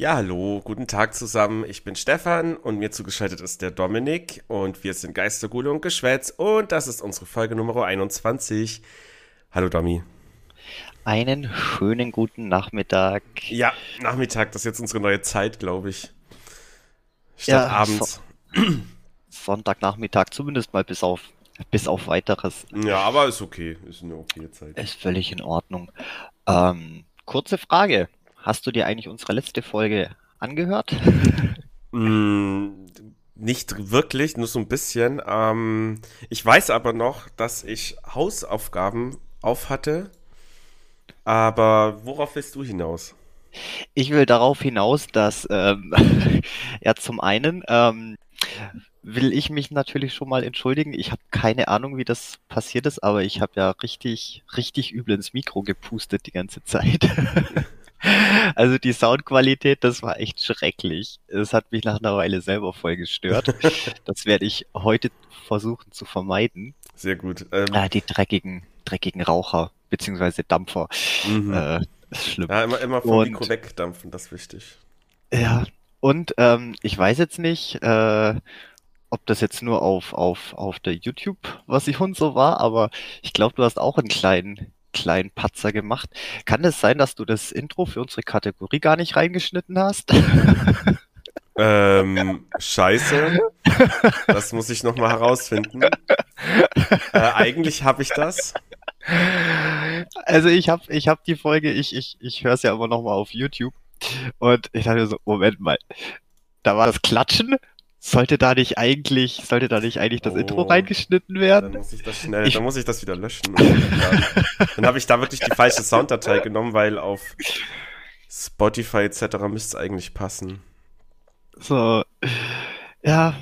Ja, hallo, guten Tag zusammen. Ich bin Stefan und mir zugeschaltet ist der Dominik und wir sind Geistergule und Geschwätz und das ist unsere Folge Nummer 21. Hallo Domi. Einen schönen guten Nachmittag. Ja, Nachmittag, das ist jetzt unsere neue Zeit, glaube ich. Statt ja, abends. So Sonntagnachmittag, zumindest mal bis auf, bis auf weiteres. Ja, aber ist okay, ist eine okay Zeit. Ist völlig in Ordnung. Ähm, kurze Frage. Hast du dir eigentlich unsere letzte Folge angehört? mm, nicht wirklich, nur so ein bisschen. Ähm, ich weiß aber noch, dass ich Hausaufgaben auf hatte. Aber worauf willst du hinaus? Ich will darauf hinaus, dass ähm, ja zum einen ähm, will ich mich natürlich schon mal entschuldigen. Ich habe keine Ahnung, wie das passiert ist, aber ich habe ja richtig, richtig übel ins Mikro gepustet die ganze Zeit. Also die Soundqualität, das war echt schrecklich. Es hat mich nach einer Weile selber voll gestört. Das werde ich heute versuchen zu vermeiden. Sehr gut. Ähm, ah, die dreckigen, dreckigen Raucher beziehungsweise Dampfer. Mhm. Äh, ist schlimm. Ja, immer, immer vom und, Mikro wegdampfen, das ist wichtig. Ja, und ähm, ich weiß jetzt nicht, äh, ob das jetzt nur auf, auf, auf der YouTube-Version so war, aber ich glaube, du hast auch einen kleinen kleinen Patzer gemacht. Kann es sein, dass du das Intro für unsere Kategorie gar nicht reingeschnitten hast? Ähm, scheiße. Das muss ich nochmal herausfinden. Äh, eigentlich habe ich das. Also ich habe ich hab die Folge, ich, ich, ich höre es ja immer nochmal auf YouTube. Und ich dachte so, Moment mal. Da war das Klatschen sollte da nicht eigentlich, sollte da nicht eigentlich das oh, Intro reingeschnitten werden? Dann muss ich das schnell, ich, dann muss ich das wieder löschen. dann habe ich da wirklich die falsche Sounddatei genommen, weil auf Spotify etc. müsste es eigentlich passen. So, ja,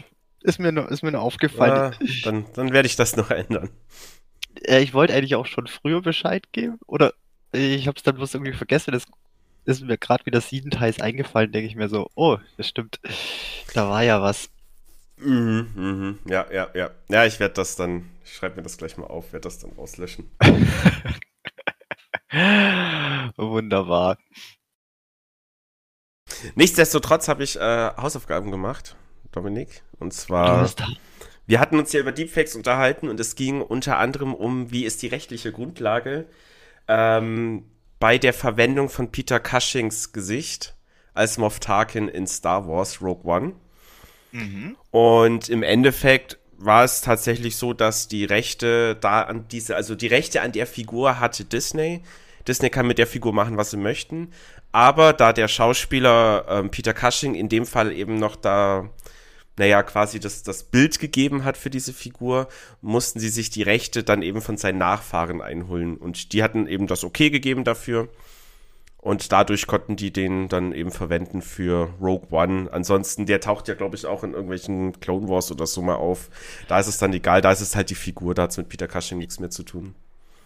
ist mir nur, ist mir nur aufgefallen. Ja, dann, dann werde ich das noch ändern. Ich wollte eigentlich auch schon früher Bescheid geben, oder ich habe es dann bloß irgendwie vergessen. Das ist mir gerade wieder siebenteils eingefallen, denke ich mir so, oh, das stimmt, da war ja was. Mhm, mhm. Ja, ja, ja. Ja, ich werde das dann, ich schreibe mir das gleich mal auf, werde das dann rauslöschen. Wunderbar. Nichtsdestotrotz habe ich äh, Hausaufgaben gemacht, Dominik. Und zwar, wir hatten uns ja über Deepfakes unterhalten und es ging unter anderem um, wie ist die rechtliche Grundlage ähm, bei der Verwendung von Peter Cushings Gesicht als Moff Tarkin in Star Wars Rogue One. Mhm. Und im Endeffekt war es tatsächlich so, dass die Rechte da an diese, also die Rechte an der Figur hatte Disney. Disney kann mit der Figur machen, was sie möchten. Aber da der Schauspieler ähm, Peter Cushing in dem Fall eben noch da naja, quasi das, das Bild gegeben hat für diese Figur, mussten sie sich die Rechte dann eben von seinen Nachfahren einholen. Und die hatten eben das Okay gegeben dafür. Und dadurch konnten die den dann eben verwenden für Rogue One. Ansonsten, der taucht ja, glaube ich, auch in irgendwelchen Clone Wars oder so mal auf. Da ist es dann egal, da ist es halt die Figur, da hat es mit Peter Cushing nichts mehr zu tun.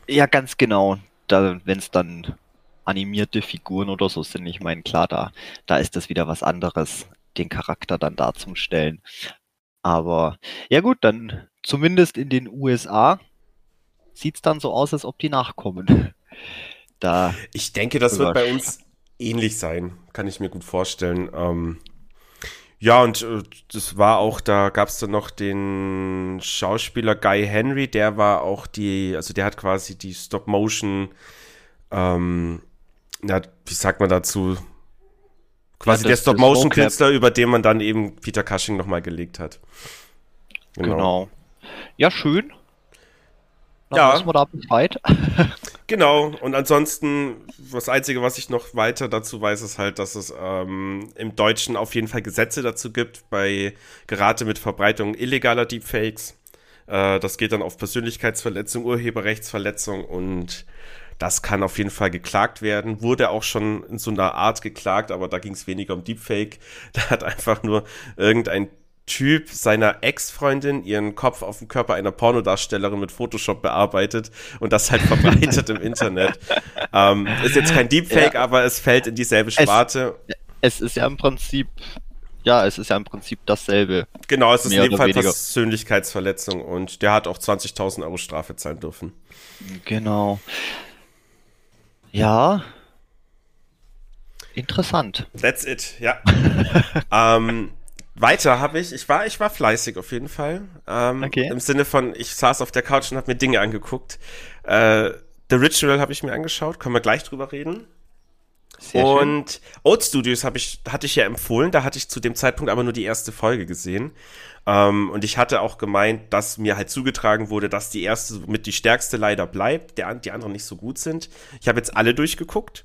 Ja, ganz genau. Da, wenn es dann animierte Figuren oder so sind, ich meine, klar, da, da ist das wieder was anderes den Charakter dann darzustellen. Aber ja gut, dann zumindest in den USA sieht es dann so aus, als ob die nachkommen. Da ich denke, das wird bei uns ähnlich sein, kann ich mir gut vorstellen. Ähm, ja, und äh, das war auch, da gab es dann noch den Schauspieler Guy Henry, der war auch die, also der hat quasi die Stop-Motion, ähm, ja, wie sagt man dazu, Quasi ja, der Stop-Motion-Künstler, über den man dann eben Peter Cushing nochmal gelegt hat. Genau. genau. Ja, schön. Dann ja. Wissen wir da Bescheid. genau. Und ansonsten, das Einzige, was ich noch weiter dazu weiß, ist halt, dass es ähm, im Deutschen auf jeden Fall Gesetze dazu gibt, bei gerade mit Verbreitung illegaler Deepfakes. Äh, das geht dann auf Persönlichkeitsverletzung, Urheberrechtsverletzung und das kann auf jeden Fall geklagt werden. Wurde auch schon in so einer Art geklagt, aber da ging es weniger um Deepfake. Da hat einfach nur irgendein Typ seiner Ex-Freundin ihren Kopf auf dem Körper einer Pornodarstellerin mit Photoshop bearbeitet und das halt verbreitet im Internet. Ähm, ist jetzt kein Deepfake, ja. aber es fällt in dieselbe Sparte. Es, es, ist ja im Prinzip, ja, es ist ja im Prinzip dasselbe. Genau, es ist in dem Fall weniger. Persönlichkeitsverletzung und der hat auch 20.000 Euro Strafe zahlen dürfen. Genau. Ja. Interessant. That's it, ja. ähm, weiter habe ich, ich war, ich war fleißig auf jeden Fall. Ähm, okay. Im Sinne von, ich saß auf der Couch und habe mir Dinge angeguckt. Äh, The Ritual habe ich mir angeschaut, können wir gleich drüber reden. Sehr und schön. Old Studios habe ich, hatte ich ja empfohlen, da hatte ich zu dem Zeitpunkt aber nur die erste Folge gesehen. Ähm, und ich hatte auch gemeint, dass mir halt zugetragen wurde, dass die erste mit die stärkste leider bleibt, der, die anderen nicht so gut sind. Ich habe jetzt alle durchgeguckt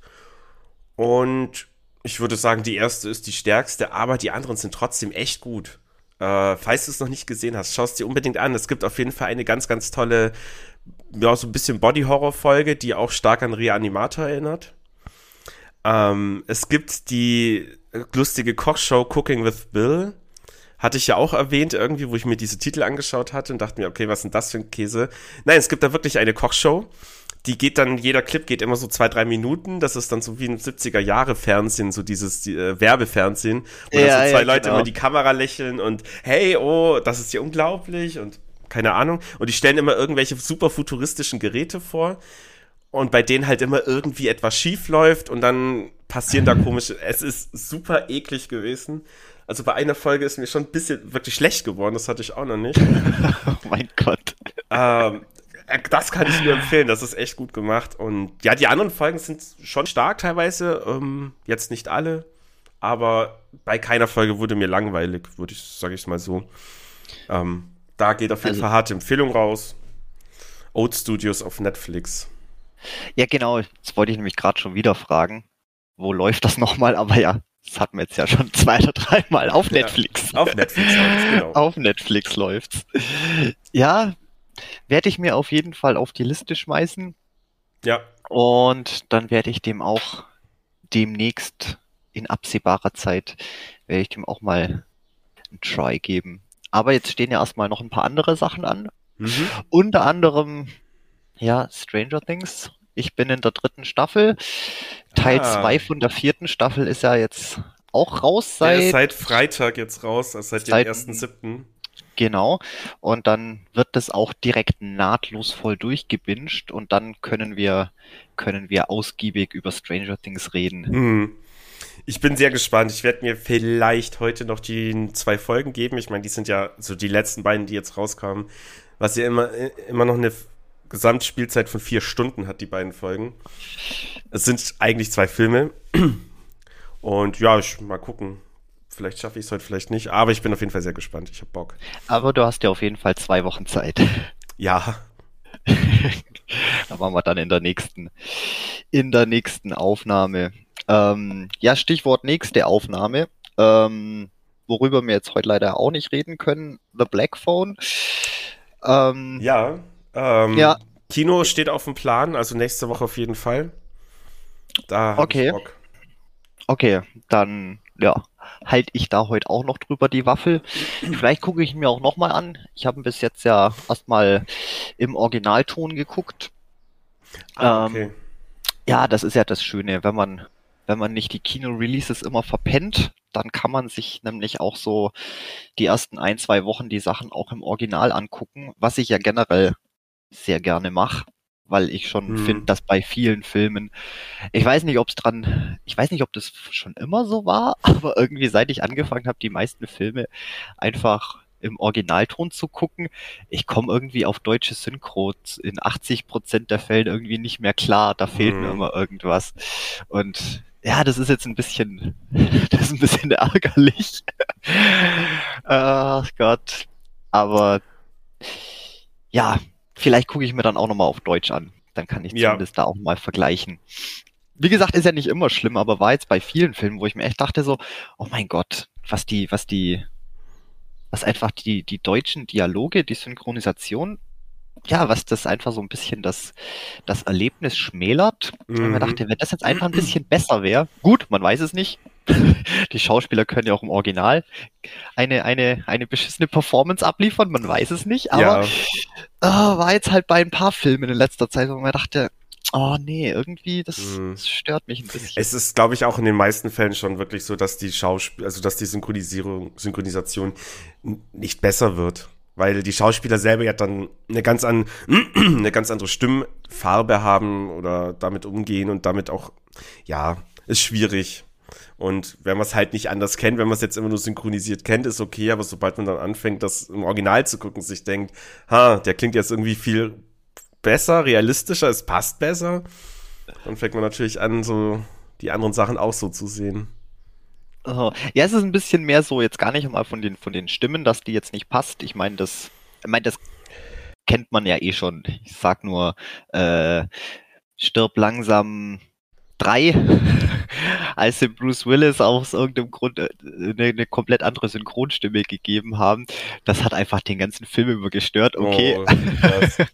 und ich würde sagen, die erste ist die stärkste, aber die anderen sind trotzdem echt gut. Äh, falls du es noch nicht gesehen hast, schau es dir unbedingt an. Es gibt auf jeden Fall eine ganz, ganz tolle, ja, so ein bisschen Body-Horror-Folge, die auch stark an Reanimator erinnert. Ähm, es gibt die lustige Kochshow Cooking with Bill. Hatte ich ja auch erwähnt, irgendwie, wo ich mir diese Titel angeschaut hatte und dachte mir, okay, was ist denn das für ein Käse? Nein, es gibt da wirklich eine Kochshow die geht dann, jeder Clip geht immer so zwei, drei Minuten. Das ist dann so wie ein 70er-Jahre-Fernsehen, so dieses die, äh, Werbefernsehen, wo ja, dann so zwei ja, Leute genau. immer die Kamera lächeln und hey, oh, das ist ja unglaublich und keine Ahnung. Und die stellen immer irgendwelche super futuristischen Geräte vor und bei denen halt immer irgendwie etwas schief läuft und dann passieren da komische. Es ist super eklig gewesen. Also bei einer Folge ist mir schon ein bisschen wirklich schlecht geworden, das hatte ich auch noch nicht. oh mein Gott. Ähm, äh, das kann ich nur empfehlen, das ist echt gut gemacht. Und ja, die anderen Folgen sind schon stark teilweise, ähm, jetzt nicht alle, aber bei keiner Folge wurde mir langweilig, würde ich, sage ich mal so. Ähm, da geht auf jeden also, Fall harte Empfehlung raus. Old Studios auf Netflix. Ja, genau, das wollte ich nämlich gerade schon wieder fragen. Wo läuft das nochmal? Aber ja, das hatten wir jetzt ja schon zwei oder dreimal auf Netflix. Ja, auf Netflix läuft's, genau. Auf Netflix läuft's. Ja, werde ich mir auf jeden Fall auf die Liste schmeißen. Ja. Und dann werde ich dem auch demnächst in absehbarer Zeit, werde ich dem auch mal ein Try geben. Aber jetzt stehen ja erstmal noch ein paar andere Sachen an. Mhm. Unter anderem, ja, Stranger Things. Ich bin in der dritten Staffel. Teil 2 ah. von der vierten Staffel ist ja jetzt auch raus seit. seit Freitag jetzt raus, also seit, seit dem 1.7. Genau. Und dann wird das auch direkt nahtlos voll durchgebinged und dann können wir, können wir ausgiebig über Stranger Things reden. Mhm. Ich bin sehr gespannt. Ich werde mir vielleicht heute noch die zwei Folgen geben. Ich meine, die sind ja so die letzten beiden, die jetzt rauskamen, was ja immer, immer noch eine Gesamtspielzeit von vier Stunden hat, die beiden Folgen. Es sind eigentlich zwei Filme. Und ja, ich mal gucken. Vielleicht schaffe ich es heute, vielleicht nicht. Aber ich bin auf jeden Fall sehr gespannt. Ich habe Bock. Aber du hast ja auf jeden Fall zwei Wochen Zeit. Ja. da machen wir dann in der nächsten, in der nächsten Aufnahme. Ähm, ja, Stichwort nächste Aufnahme. Ähm, worüber wir jetzt heute leider auch nicht reden können. The Black Phone. Ähm, ja, ähm, ja. Kino steht auf dem Plan, also nächste Woche auf jeden Fall. Da okay. Okay, dann ja, halte ich da heute auch noch drüber die Waffel. Vielleicht gucke ich mir auch nochmal an. Ich habe bis jetzt ja erstmal im Originalton geguckt. Ah, okay. Ähm, ja, das ist ja das Schöne, wenn man, wenn man nicht die Kino-Releases immer verpennt, dann kann man sich nämlich auch so die ersten ein, zwei Wochen die Sachen auch im Original angucken, was ich ja generell sehr gerne mache weil ich schon hm. finde, dass bei vielen Filmen, ich weiß nicht, ob es dran, ich weiß nicht, ob das schon immer so war, aber irgendwie seit ich angefangen habe, die meisten Filme einfach im Originalton zu gucken, ich komme irgendwie auf deutsche Synchro in 80 Prozent der Fällen irgendwie nicht mehr klar, da fehlt hm. mir immer irgendwas und ja, das ist jetzt ein bisschen, das ist ein bisschen ärgerlich. Ach Gott. Aber ja, Vielleicht gucke ich mir dann auch nochmal auf Deutsch an. Dann kann ich ja. zumindest da auch mal vergleichen. Wie gesagt, ist ja nicht immer schlimm, aber war jetzt bei vielen Filmen, wo ich mir echt dachte so, oh mein Gott, was die, was die, was einfach die, die deutschen Dialoge, die Synchronisation, ja, was das einfach so ein bisschen das, das Erlebnis schmälert. Mhm. Und mir dachte, wenn das jetzt einfach ein bisschen besser wäre, gut, man weiß es nicht, die Schauspieler können ja auch im Original eine, eine, eine beschissene Performance abliefern, man weiß es nicht, aber ja. oh, war jetzt halt bei ein paar Filmen in letzter Zeit, wo man dachte, oh nee, irgendwie, das, mhm. das stört mich ein bisschen. Es ist, glaube ich, auch in den meisten Fällen schon wirklich so, dass die Schauspiel, also dass die Synchronisierung, Synchronisation nicht besser wird. Weil die Schauspieler selber ja dann eine ganz, an, eine ganz andere Stimmfarbe haben oder damit umgehen und damit auch, ja, ist schwierig. Und wenn man es halt nicht anders kennt, wenn man es jetzt immer nur synchronisiert kennt, ist okay, aber sobald man dann anfängt, das im Original zu gucken, sich denkt, ha, der klingt jetzt irgendwie viel besser, realistischer, es passt besser, dann fängt man natürlich an, so die anderen Sachen auch so zu sehen. Oh. Ja, es ist ein bisschen mehr so, jetzt gar nicht mal von den, von den Stimmen, dass die jetzt nicht passt. Ich meine, das, ich meine, das kennt man ja eh schon. Ich sag nur, äh, stirb langsam drei, als sie Bruce Willis aus irgendeinem Grund eine, äh, eine, komplett andere Synchronstimme gegeben haben. Das hat einfach den ganzen Film über gestört. Okay. Oh,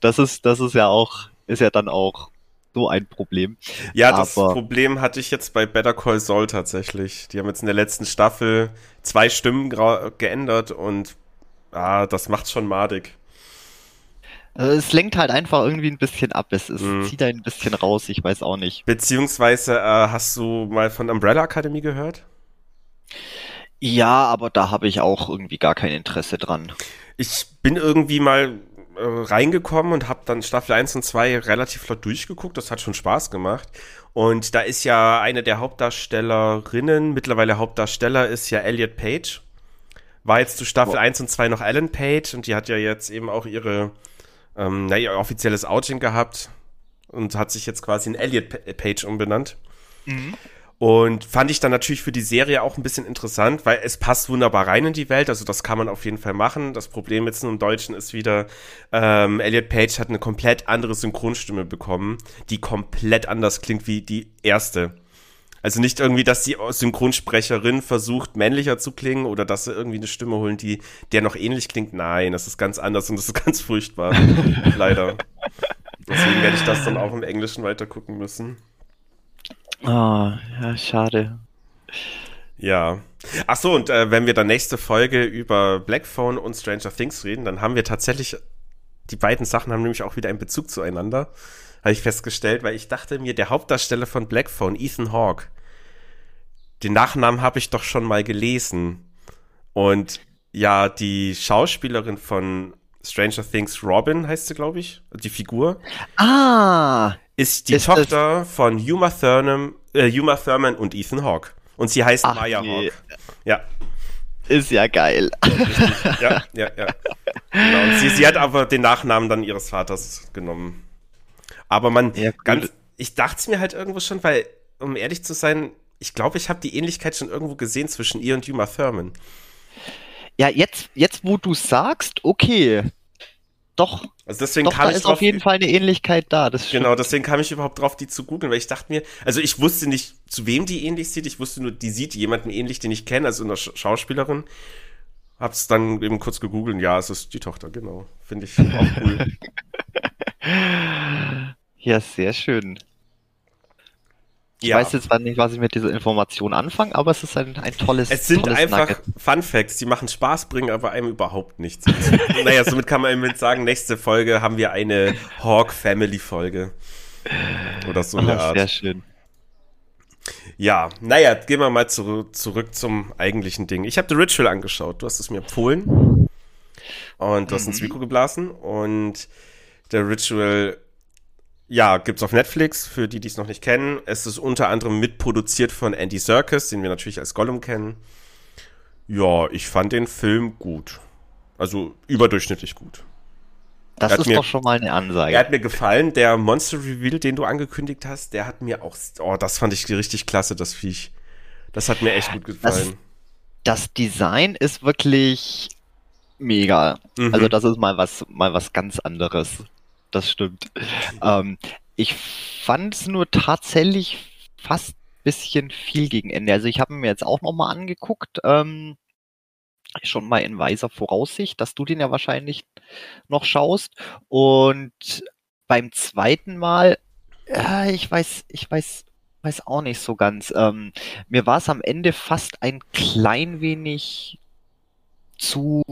das ist, das ist ja auch, ist ja dann auch so ein Problem. Ja, das Problem hatte ich jetzt bei Better Call Saul tatsächlich. Die haben jetzt in der letzten Staffel zwei Stimmen geändert und ah, das macht schon madig. Also es lenkt halt einfach irgendwie ein bisschen ab. Es, es mhm. zieht ein bisschen raus, ich weiß auch nicht. Beziehungsweise, äh, hast du mal von Umbrella Academy gehört? Ja, aber da habe ich auch irgendwie gar kein Interesse dran. Ich bin irgendwie mal äh, reingekommen und habe dann Staffel 1 und 2 relativ flott durchgeguckt. Das hat schon Spaß gemacht. Und da ist ja eine der Hauptdarstellerinnen, mittlerweile Hauptdarsteller, ist ja Elliot Page. War jetzt zu Staffel oh. 1 und 2 noch Ellen Page und die hat ja jetzt eben auch ihre ähm, na, ihr offizielles Outing gehabt und hat sich jetzt quasi in Elliot Page umbenannt. Mhm. Und fand ich dann natürlich für die Serie auch ein bisschen interessant, weil es passt wunderbar rein in die Welt. Also das kann man auf jeden Fall machen. Das Problem jetzt nur im Deutschen ist wieder, ähm, Elliot Page hat eine komplett andere Synchronstimme bekommen, die komplett anders klingt wie die erste. Also nicht irgendwie, dass die Synchronsprecherin versucht, männlicher zu klingen oder dass sie irgendwie eine Stimme holen, die der noch ähnlich klingt. Nein, das ist ganz anders und das ist ganz furchtbar. Leider. Deswegen werde ich das dann auch im Englischen weiter gucken müssen. Ah, oh, ja, schade. Ja. Ach so, und äh, wenn wir dann nächste Folge über Blackphone und Stranger Things reden, dann haben wir tatsächlich, die beiden Sachen haben nämlich auch wieder einen Bezug zueinander habe ich festgestellt, weil ich dachte mir, der Hauptdarsteller von Blackphone, Ethan Hawke, den Nachnamen habe ich doch schon mal gelesen. Und ja, die Schauspielerin von Stranger Things, Robin heißt sie, glaube ich, die Figur. Ah! Ist die ist Tochter von Uma Thurman, äh, Uma Thurman und Ethan Hawke. Und sie heißt Ach, Maya nee. Hawke. Ja. Ist ja geil. Ja, ja, ja. Genau. Sie, sie hat aber den Nachnamen dann ihres Vaters genommen. Aber man, ja, ganz, ich dachte es mir halt irgendwo schon, weil, um ehrlich zu sein, ich glaube, ich habe die Ähnlichkeit schon irgendwo gesehen zwischen ihr und Uma Thurman. Ja, jetzt, jetzt wo du sagst, okay. Doch. Also deswegen doch, kam da ich ist drauf, auf jeden Fall eine Ähnlichkeit da. Das genau, deswegen kam ich überhaupt drauf, die zu googeln, weil ich dachte mir, also ich wusste nicht, zu wem die ähnlich sieht. Ich wusste nur, die sieht jemanden ähnlich, den ich kenne, also eine Schauspielerin. Hab's dann eben kurz gegoogelt. Ja, es ist die Tochter, genau. Finde ich auch cool. Ja, sehr schön. Ich ja. weiß jetzt zwar nicht, was ich mit dieser Information anfange, aber es ist ein, ein tolles Es sind tolles einfach Nugget. Fun Facts, die machen Spaß, bringen aber einem überhaupt nichts. naja, somit kann man eben sagen, nächste Folge haben wir eine Hawk Family Folge. Oder so eine oh, Art. Sehr schön. Ja, naja, gehen wir mal zu, zurück zum eigentlichen Ding. Ich habe The Ritual angeschaut, du hast es mir empfohlen. Und du hast ins mhm. Mikro geblasen. Und The Ritual ja, gibt's auf Netflix, für die, die es noch nicht kennen. Es ist unter anderem mitproduziert von Andy Serkis, den wir natürlich als Gollum kennen. Ja, ich fand den Film gut. Also überdurchschnittlich gut. Das ist mir, doch schon mal eine Ansage. Er hat mir gefallen. Der Monster Reveal, den du angekündigt hast, der hat mir auch, oh, das fand ich richtig klasse, das Viech. Das hat mir echt gut gefallen. Das, das Design ist wirklich mega. Mhm. Also das ist mal was, mal was ganz anderes das stimmt. Ähm, ich fand es nur tatsächlich fast ein bisschen viel gegen Ende. Also ich habe mir jetzt auch nochmal angeguckt, ähm, schon mal in weiser Voraussicht, dass du den ja wahrscheinlich noch schaust. Und beim zweiten Mal, ja, ich weiß, ich weiß, weiß auch nicht so ganz. Ähm, mir war es am Ende fast ein klein wenig zu,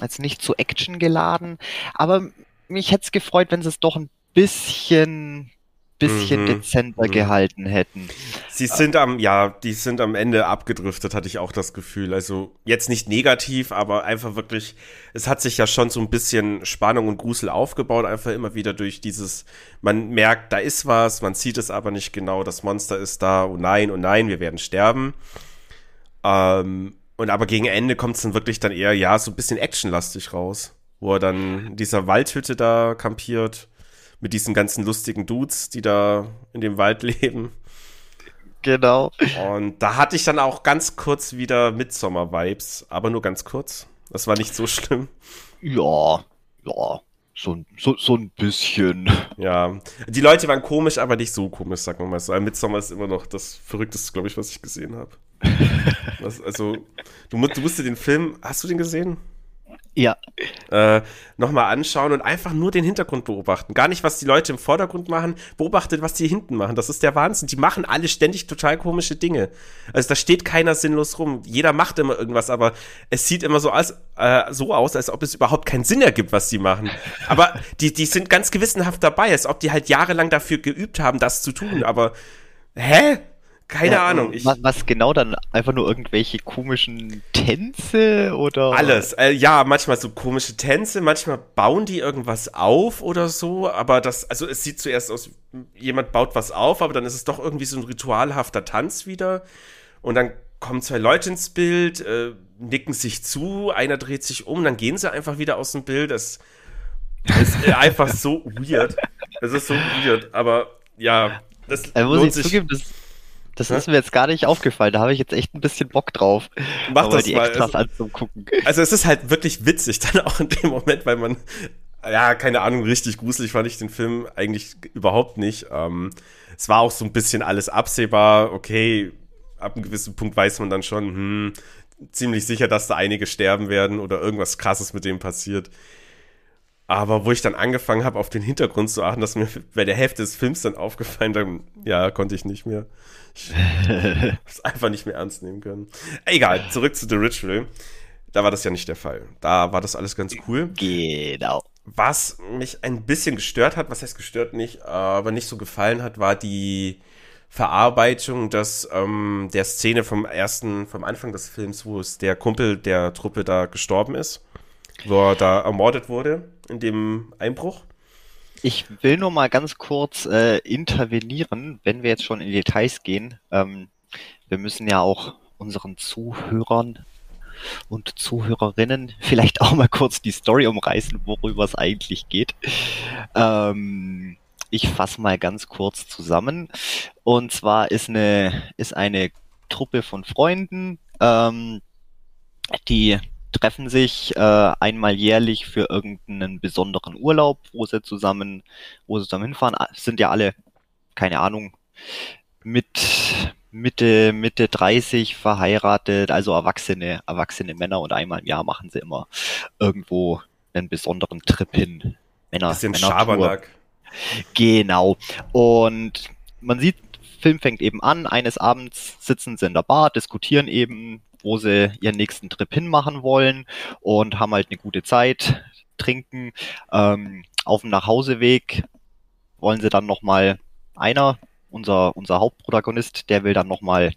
als nicht zu Action geladen, aber mich hätte es gefreut, wenn sie es doch ein bisschen bisschen mhm. dezenter mhm. gehalten hätten. Sie sind am, ja, die sind am Ende abgedriftet, hatte ich auch das Gefühl. Also jetzt nicht negativ, aber einfach wirklich, es hat sich ja schon so ein bisschen Spannung und Grusel aufgebaut, einfach immer wieder durch dieses, man merkt, da ist was, man sieht es aber nicht genau, das Monster ist da, oh nein, oh nein, wir werden sterben. Ähm, und aber gegen Ende kommt es dann wirklich dann eher, ja, so ein bisschen actionlastig raus, wo er dann in dieser Waldhütte da kampiert mit diesen ganzen lustigen Dudes, die da in dem Wald leben. Genau. Und da hatte ich dann auch ganz kurz wieder Midsommer-Vibes, aber nur ganz kurz. Das war nicht so schlimm. Ja, ja, so, so, so ein bisschen. Ja, die Leute waren komisch, aber nicht so komisch, sagen wir mal so. Midsommer ist immer noch das Verrückteste, glaube ich, was ich gesehen habe. also, du, du musst dir den Film, hast du den gesehen? Ja. Äh, nochmal anschauen und einfach nur den Hintergrund beobachten. Gar nicht, was die Leute im Vordergrund machen, beobachtet, was die hinten machen. Das ist der Wahnsinn. Die machen alle ständig total komische Dinge. Also da steht keiner sinnlos rum. Jeder macht immer irgendwas, aber es sieht immer so, als, äh, so aus, als ob es überhaupt keinen Sinn ergibt, was die machen. Aber die, die sind ganz gewissenhaft dabei, als ob die halt jahrelang dafür geübt haben, das zu tun. Aber hä? Keine ja, Ahnung. Ich, was, genau dann? Einfach nur irgendwelche komischen Tänze oder? Alles. Äh, ja, manchmal so komische Tänze, manchmal bauen die irgendwas auf oder so, aber das, also es sieht zuerst aus, jemand baut was auf, aber dann ist es doch irgendwie so ein ritualhafter Tanz wieder. Und dann kommen zwei Leute ins Bild, äh, nicken sich zu, einer dreht sich um, dann gehen sie einfach wieder aus dem Bild. Das ist einfach so weird. Es ist so weird, aber ja, das also, lohnt sich. Zugeben, das das ist mir jetzt gar nicht aufgefallen. Da habe ich jetzt echt ein bisschen Bock drauf. Mach das die mal. Extras also, anzugucken. Also es ist halt wirklich witzig dann auch in dem Moment, weil man, ja, keine Ahnung, richtig gruselig fand ich den Film eigentlich überhaupt nicht. Ähm, es war auch so ein bisschen alles absehbar. Okay, ab einem gewissen Punkt weiß man dann schon, hm, ziemlich sicher, dass da einige sterben werden oder irgendwas Krasses mit dem passiert. Aber wo ich dann angefangen habe, auf den Hintergrund zu achten, dass mir bei der Hälfte des Films dann aufgefallen, dann, ja, konnte ich nicht mehr. Ich es einfach nicht mehr ernst nehmen können. Egal, zurück zu The Ritual. Da war das ja nicht der Fall. Da war das alles ganz cool. Genau. Was mich ein bisschen gestört hat, was heißt gestört nicht, aber nicht so gefallen hat, war die Verarbeitung des, ähm, der Szene vom ersten, vom Anfang des Films, wo es der Kumpel der Truppe da gestorben ist, wo er da ermordet wurde in dem Einbruch. Ich will nur mal ganz kurz äh, intervenieren, wenn wir jetzt schon in Details gehen. Ähm, wir müssen ja auch unseren Zuhörern und Zuhörerinnen vielleicht auch mal kurz die Story umreißen, worüber es eigentlich geht. Ähm, ich fasse mal ganz kurz zusammen. Und zwar ist eine, ist eine Truppe von Freunden, ähm, die treffen sich äh, einmal jährlich für irgendeinen besonderen Urlaub, wo sie zusammen, wo sie zusammen hinfahren. Ah, sind ja alle, keine Ahnung, mit Mitte, Mitte 30 verheiratet, also erwachsene, erwachsene Männer und einmal im Jahr machen sie immer irgendwo einen besonderen Trip hin. Männer, Bisschen Schabernack. Genau. Und man sieht, Film fängt eben an, eines Abends sitzen sie in der Bar, diskutieren eben, wo sie ihren nächsten Trip hinmachen wollen und haben halt eine gute Zeit, trinken. Ähm, auf dem Nachhauseweg wollen sie dann nochmal einer, unser, unser Hauptprotagonist, der will dann nochmal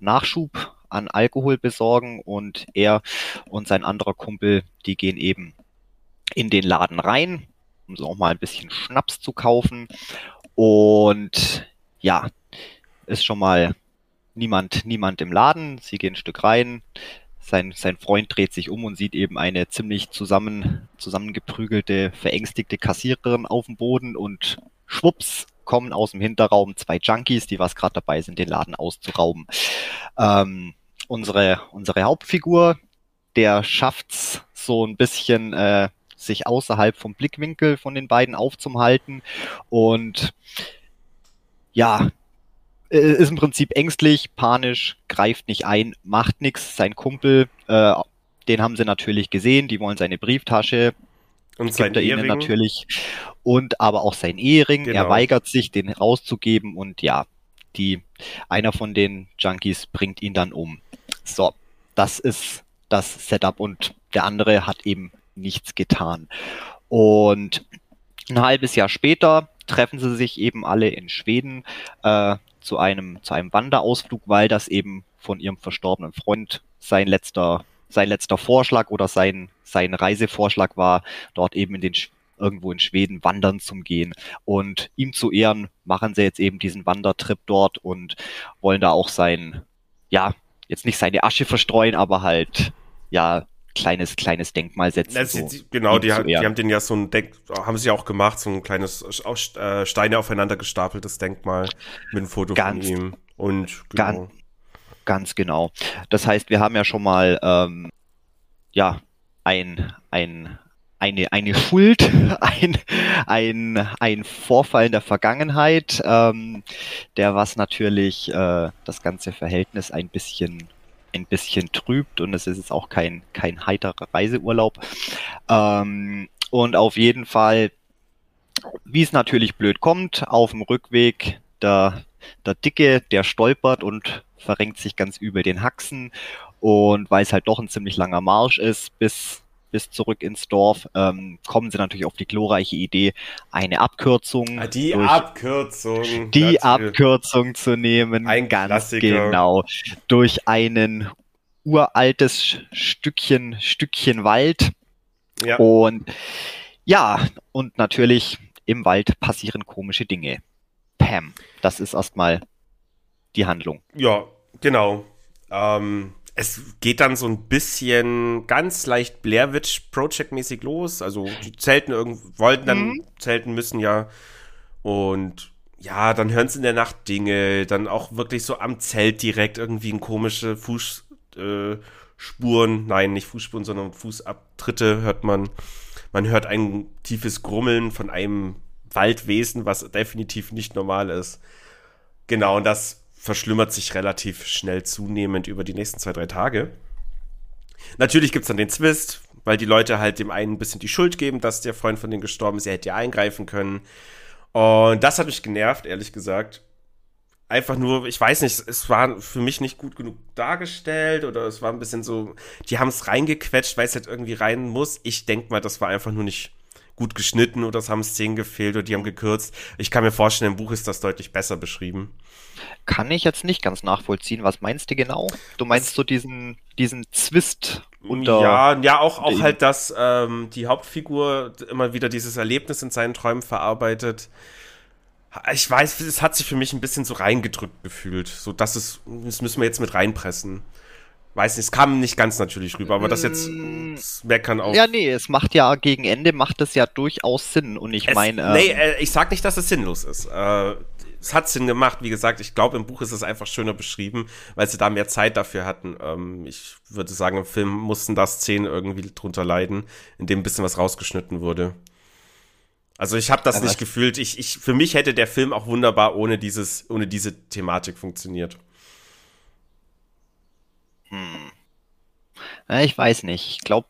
Nachschub an Alkohol besorgen und er und sein anderer Kumpel, die gehen eben in den Laden rein, um so auch mal ein bisschen Schnaps zu kaufen. Und ja, ist schon mal niemand, niemand im Laden. Sie gehen ein Stück rein. Sein, sein Freund dreht sich um und sieht eben eine ziemlich zusammen, zusammengeprügelte, verängstigte Kassiererin auf dem Boden und schwupps kommen aus dem Hinterraum zwei Junkies, die was gerade dabei sind, den Laden auszurauben. Ähm, unsere, unsere Hauptfigur, der schafft's so ein bisschen, äh, sich außerhalb vom Blickwinkel von den beiden aufzuhalten und ja, ist im Prinzip ängstlich, panisch, greift nicht ein, macht nichts. Sein Kumpel, äh, den haben sie natürlich gesehen, die wollen seine Brieftasche. Und sein Ehering. natürlich. Und aber auch sein Ehering. Genau. Er weigert sich, den rauszugeben und ja, die, einer von den Junkies bringt ihn dann um. So, das ist das Setup und der andere hat eben nichts getan. Und ein halbes Jahr später treffen sie sich eben alle in Schweden äh, zu einem, zu einem Wanderausflug, weil das eben von ihrem verstorbenen Freund sein letzter, sein letzter Vorschlag oder sein, sein Reisevorschlag war, dort eben in den irgendwo in Schweden wandern zum Gehen. Und ihm zu Ehren machen sie jetzt eben diesen Wandertrip dort und wollen da auch sein, ja, jetzt nicht seine Asche verstreuen, aber halt, ja, kleines, kleines Denkmal setzen. Das, so, genau, die, die, haben den ja so ein Denk, haben sie auch gemacht, so ein kleines äh, Steine aufeinander gestapeltes Denkmal mit einem Foto ganz, von ihm. Und genau. ganz, ganz genau. Das heißt, wir haben ja schon mal ähm, ja ein, ein eine, eine Schuld, ein, ein, ein Vorfall in der Vergangenheit, ähm, der was natürlich äh, das ganze Verhältnis ein bisschen ein bisschen trübt und es ist jetzt auch kein, kein heiterer Reiseurlaub. Ähm, und auf jeden Fall, wie es natürlich blöd kommt, auf dem Rückweg der, der Dicke, der stolpert und verrenkt sich ganz über den Haxen. Und weil es halt doch ein ziemlich langer Marsch ist, bis bis zurück ins Dorf, ähm, kommen sie natürlich auf die glorreiche Idee, eine Abkürzung. Ah, die Abkürzung. Die. Abkürzung zu nehmen. Ein ganz Klassiker. genau. Durch einen uraltes Stückchen, Stückchen Wald. Ja. Und ja, und natürlich im Wald passieren komische Dinge. Pam. Das ist erstmal die Handlung. Ja, genau. Ähm, es geht dann so ein bisschen ganz leicht Blair Witch Project mäßig los. Also die Zelten irgend wollten dann mhm. Zelten müssen ja und ja, dann hören sie in der Nacht Dinge, dann auch wirklich so am Zelt direkt irgendwie ein komische Fußspuren, äh, nein, nicht Fußspuren, sondern Fußabtritte hört man. Man hört ein tiefes Grummeln von einem Waldwesen, was definitiv nicht normal ist. Genau, und das verschlimmert sich relativ schnell zunehmend über die nächsten zwei, drei Tage. Natürlich gibt es dann den Zwist, weil die Leute halt dem einen ein bisschen die Schuld geben, dass der Freund von denen gestorben ist, er hätte ja eingreifen können. Und das hat mich genervt, ehrlich gesagt. Einfach nur, ich weiß nicht, es war für mich nicht gut genug dargestellt oder es war ein bisschen so, die haben es reingequetscht, weil es halt irgendwie rein muss. Ich denke mal, das war einfach nur nicht gut geschnitten oder es haben Szenen gefehlt oder die haben gekürzt. Ich kann mir vorstellen, im Buch ist das deutlich besser beschrieben. Kann ich jetzt nicht ganz nachvollziehen. Was meinst du genau? Du meinst so diesen, diesen Zwist unter. Ja, ja, auch, auch halt, dass ähm, die Hauptfigur immer wieder dieses Erlebnis in seinen Träumen verarbeitet. Ich weiß, es hat sich für mich ein bisschen so reingedrückt gefühlt. So, das ist, das müssen wir jetzt mit reinpressen. Weiß nicht, es kam nicht ganz natürlich rüber, aber das jetzt mm. das meckern auch. Ja, nee, es macht ja gegen Ende macht es ja durchaus Sinn und ich meine. Ähm, nee, äh, ich sag nicht, dass es sinnlos ist. Äh, es hat Sinn gemacht. Wie gesagt, ich glaube, im Buch ist es einfach schöner beschrieben, weil sie da mehr Zeit dafür hatten. Ähm, ich würde sagen, im Film mussten da Szenen irgendwie drunter leiden, in dem ein bisschen was rausgeschnitten wurde. Also ich habe das Aber nicht gefühlt. Ich, ich, für mich hätte der Film auch wunderbar ohne dieses, ohne diese Thematik funktioniert. Hm. Ja, ich weiß nicht. Ich glaube,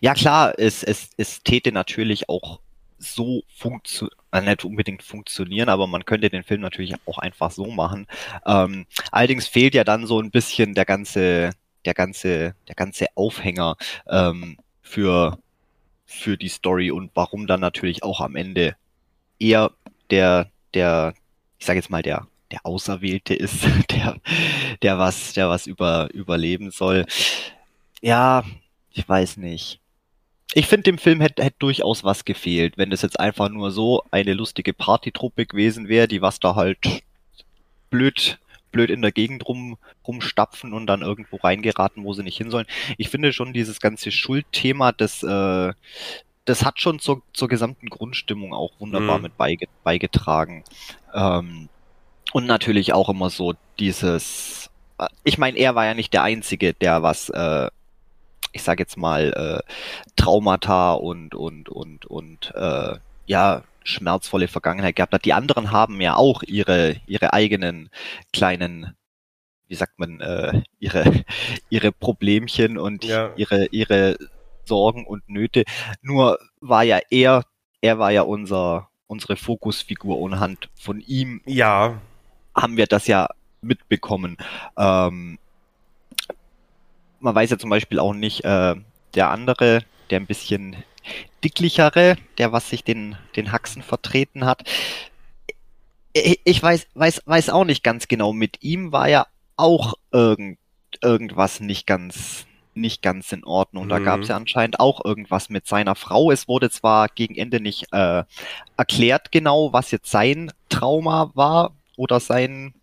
ja klar, es, es, es täte natürlich auch so funktionieren, äh, nicht unbedingt funktionieren, aber man könnte den Film natürlich auch einfach so machen. Ähm, allerdings fehlt ja dann so ein bisschen der ganze, der ganze, der ganze Aufhänger ähm, für, für die Story und warum dann natürlich auch am Ende eher der, der, ich sage jetzt mal, der, der Auserwählte ist, der, der was, der was über, überleben soll. Ja, ich weiß nicht. Ich finde, dem Film hätte hätt durchaus was gefehlt, wenn das jetzt einfach nur so eine lustige Partytruppe gewesen wäre, die was da halt blöd, blöd in der Gegend rum, rumstapfen und dann irgendwo reingeraten, wo sie nicht hin sollen. Ich finde schon dieses ganze Schuldthema, das, äh, das hat schon zur, zur gesamten Grundstimmung auch wunderbar mhm. mit beige, beigetragen. Ähm, und natürlich auch immer so dieses, äh, ich meine, er war ja nicht der Einzige, der was äh, ich sage jetzt mal, äh, Traumata und, und, und, und äh, ja, schmerzvolle Vergangenheit gehabt hat. Die anderen haben ja auch ihre, ihre eigenen kleinen, wie sagt man, äh, ihre, ihre Problemchen und ja. ihre, ihre Sorgen und Nöte. Nur war ja er, er war ja unser, unsere Fokusfigur und Hand von ihm. Ja. Haben wir das ja mitbekommen. Ähm, man weiß ja zum Beispiel auch nicht, äh, der andere, der ein bisschen dicklichere, der was sich den, den Haxen vertreten hat, ich, ich weiß, weiß, weiß auch nicht ganz genau. Mit ihm war ja auch irgend, irgendwas nicht ganz, nicht ganz in Ordnung. Da mhm. gab es ja anscheinend auch irgendwas mit seiner Frau. Es wurde zwar gegen Ende nicht äh, erklärt genau, was jetzt sein Trauma war oder sein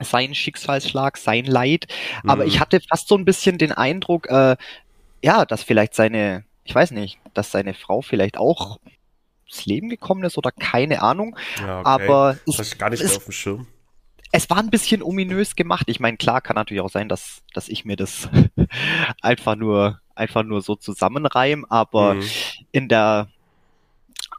sein Schicksalsschlag, sein Leid. Mhm. Aber ich mhm. hatte fast so ein bisschen den Eindruck, äh, ja, dass vielleicht seine, ich weiß nicht, dass seine Frau vielleicht auch ins Leben gekommen ist oder keine Ahnung. Ja, okay. Aber das ist gar nicht mehr auf dem Schirm es war ein bisschen ominös gemacht. Ich meine, klar, kann natürlich auch sein, dass, dass ich mir das einfach nur, einfach nur so zusammenreim, aber mhm. in der,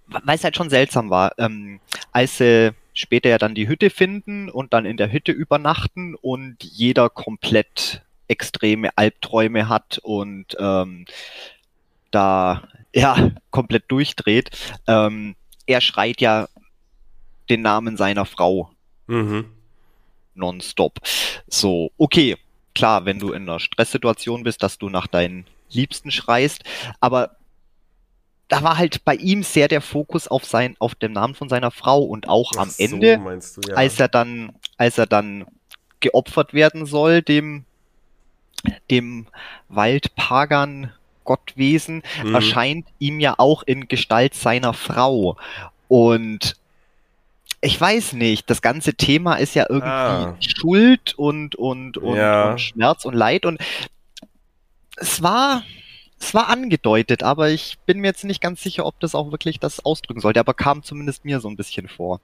weil es halt schon seltsam war, ähm, als sie später ja dann die Hütte finden und dann in der Hütte übernachten und jeder komplett extreme Albträume hat und ähm, da ja komplett durchdreht. Ähm, er schreit ja den Namen seiner Frau. Mhm nonstop. So, okay, klar, wenn du in einer Stresssituation bist, dass du nach deinen Liebsten schreist, aber da war halt bei ihm sehr der Fokus auf sein, auf den Namen von seiner Frau und auch am so, Ende, du, ja. als er dann, als er dann geopfert werden soll, dem, dem Waldpagan Gottwesen, mhm. erscheint ihm ja auch in Gestalt seiner Frau. Und ich weiß nicht, das ganze Thema ist ja irgendwie ah. Schuld und, und, und, ja. und Schmerz und Leid und es war, es war angedeutet, aber ich bin mir jetzt nicht ganz sicher, ob das auch wirklich das ausdrücken sollte, aber kam zumindest mir so ein bisschen vor.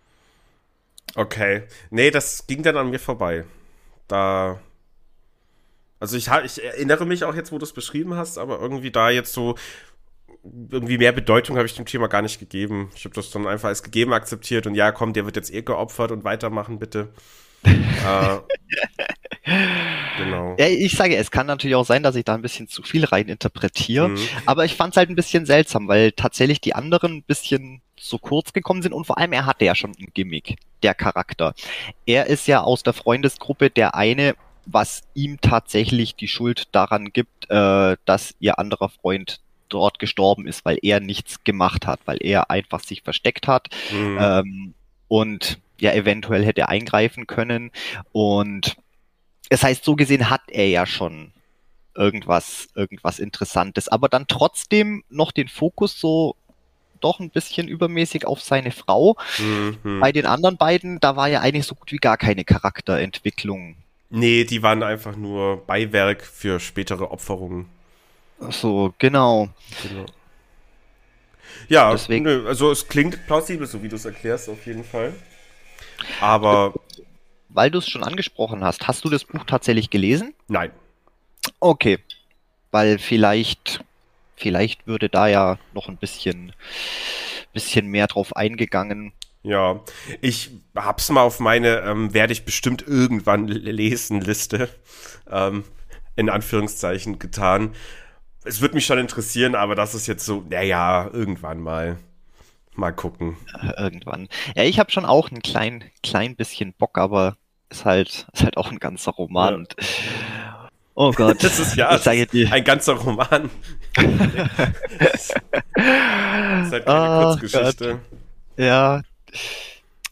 Okay. Nee, das ging dann an mir vorbei. Da. Also ich, ich erinnere mich auch jetzt, wo du es beschrieben hast, aber irgendwie da jetzt so irgendwie mehr Bedeutung habe ich dem Thema gar nicht gegeben. Ich habe das dann einfach als gegeben akzeptiert und ja, komm, der wird jetzt eh geopfert und weitermachen, bitte. Äh, genau. Ja, ich sage, es kann natürlich auch sein, dass ich da ein bisschen zu viel rein interpretiere, mhm. aber ich fand es halt ein bisschen seltsam, weil tatsächlich die anderen ein bisschen so kurz gekommen sind und vor allem er hatte ja schon ein Gimmick, der Charakter. Er ist ja aus der Freundesgruppe der eine, was ihm tatsächlich die Schuld daran gibt, äh, dass ihr anderer Freund dort gestorben ist, weil er nichts gemacht hat, weil er einfach sich versteckt hat mhm. ähm, und ja eventuell hätte eingreifen können. Und es heißt, so gesehen hat er ja schon irgendwas, irgendwas Interessantes, aber dann trotzdem noch den Fokus so doch ein bisschen übermäßig auf seine Frau. Mhm. Bei den anderen beiden, da war ja eigentlich so gut wie gar keine Charakterentwicklung. Nee, die waren einfach nur Beiwerk für spätere Opferungen. So, genau. genau. Ja, Deswegen, nö, also es klingt plausibel, so wie du es erklärst, auf jeden Fall. Aber. Weil du es schon angesprochen hast, hast du das Buch tatsächlich gelesen? Nein. Okay. Weil vielleicht, vielleicht würde da ja noch ein bisschen, bisschen mehr drauf eingegangen. Ja, ich hab's mal auf meine ähm, werde ich bestimmt irgendwann lesen Liste ähm, in Anführungszeichen getan es würde mich schon interessieren, aber das ist jetzt so, naja, irgendwann mal. Mal gucken. Irgendwann. Ja, ich habe schon auch ein klein, klein bisschen Bock, aber ist halt, ist halt auch ein ganzer Roman. Ja. Und, oh Gott. das ist ja das ein ganzer Roman. das ist halt keine oh, Kurzgeschichte. Gott. Ja.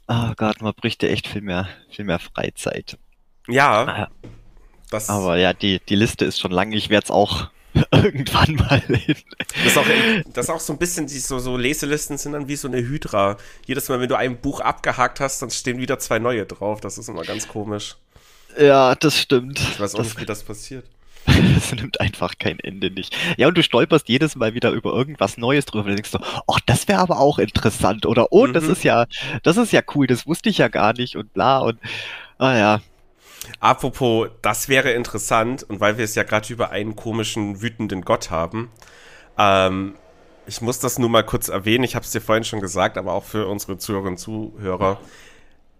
Oh Gott, man bräuchte echt viel mehr, viel mehr Freizeit. Ja. Ah, aber ja, die, die Liste ist schon lang. Ich werde es auch irgendwann mal hin. Das ist auch, das ist auch so ein bisschen, die so, so Leselisten sind dann wie so eine Hydra. Jedes Mal, wenn du ein Buch abgehakt hast, dann stehen wieder zwei neue drauf. Das ist immer ganz komisch. Ja, das stimmt. Ich weiß auch das, nicht, wie das passiert. Das nimmt einfach kein Ende nicht. Ja, und du stolperst jedes Mal wieder über irgendwas Neues drüber und denkst so, oh, das wäre aber auch interessant oder oh, mhm. das ist ja, das ist ja cool, das wusste ich ja gar nicht und bla und ah ja, Apropos, das wäre interessant, und weil wir es ja gerade über einen komischen, wütenden Gott haben, ähm, ich muss das nur mal kurz erwähnen, ich habe es dir vorhin schon gesagt, aber auch für unsere Zuhörerinnen und Zuhörer.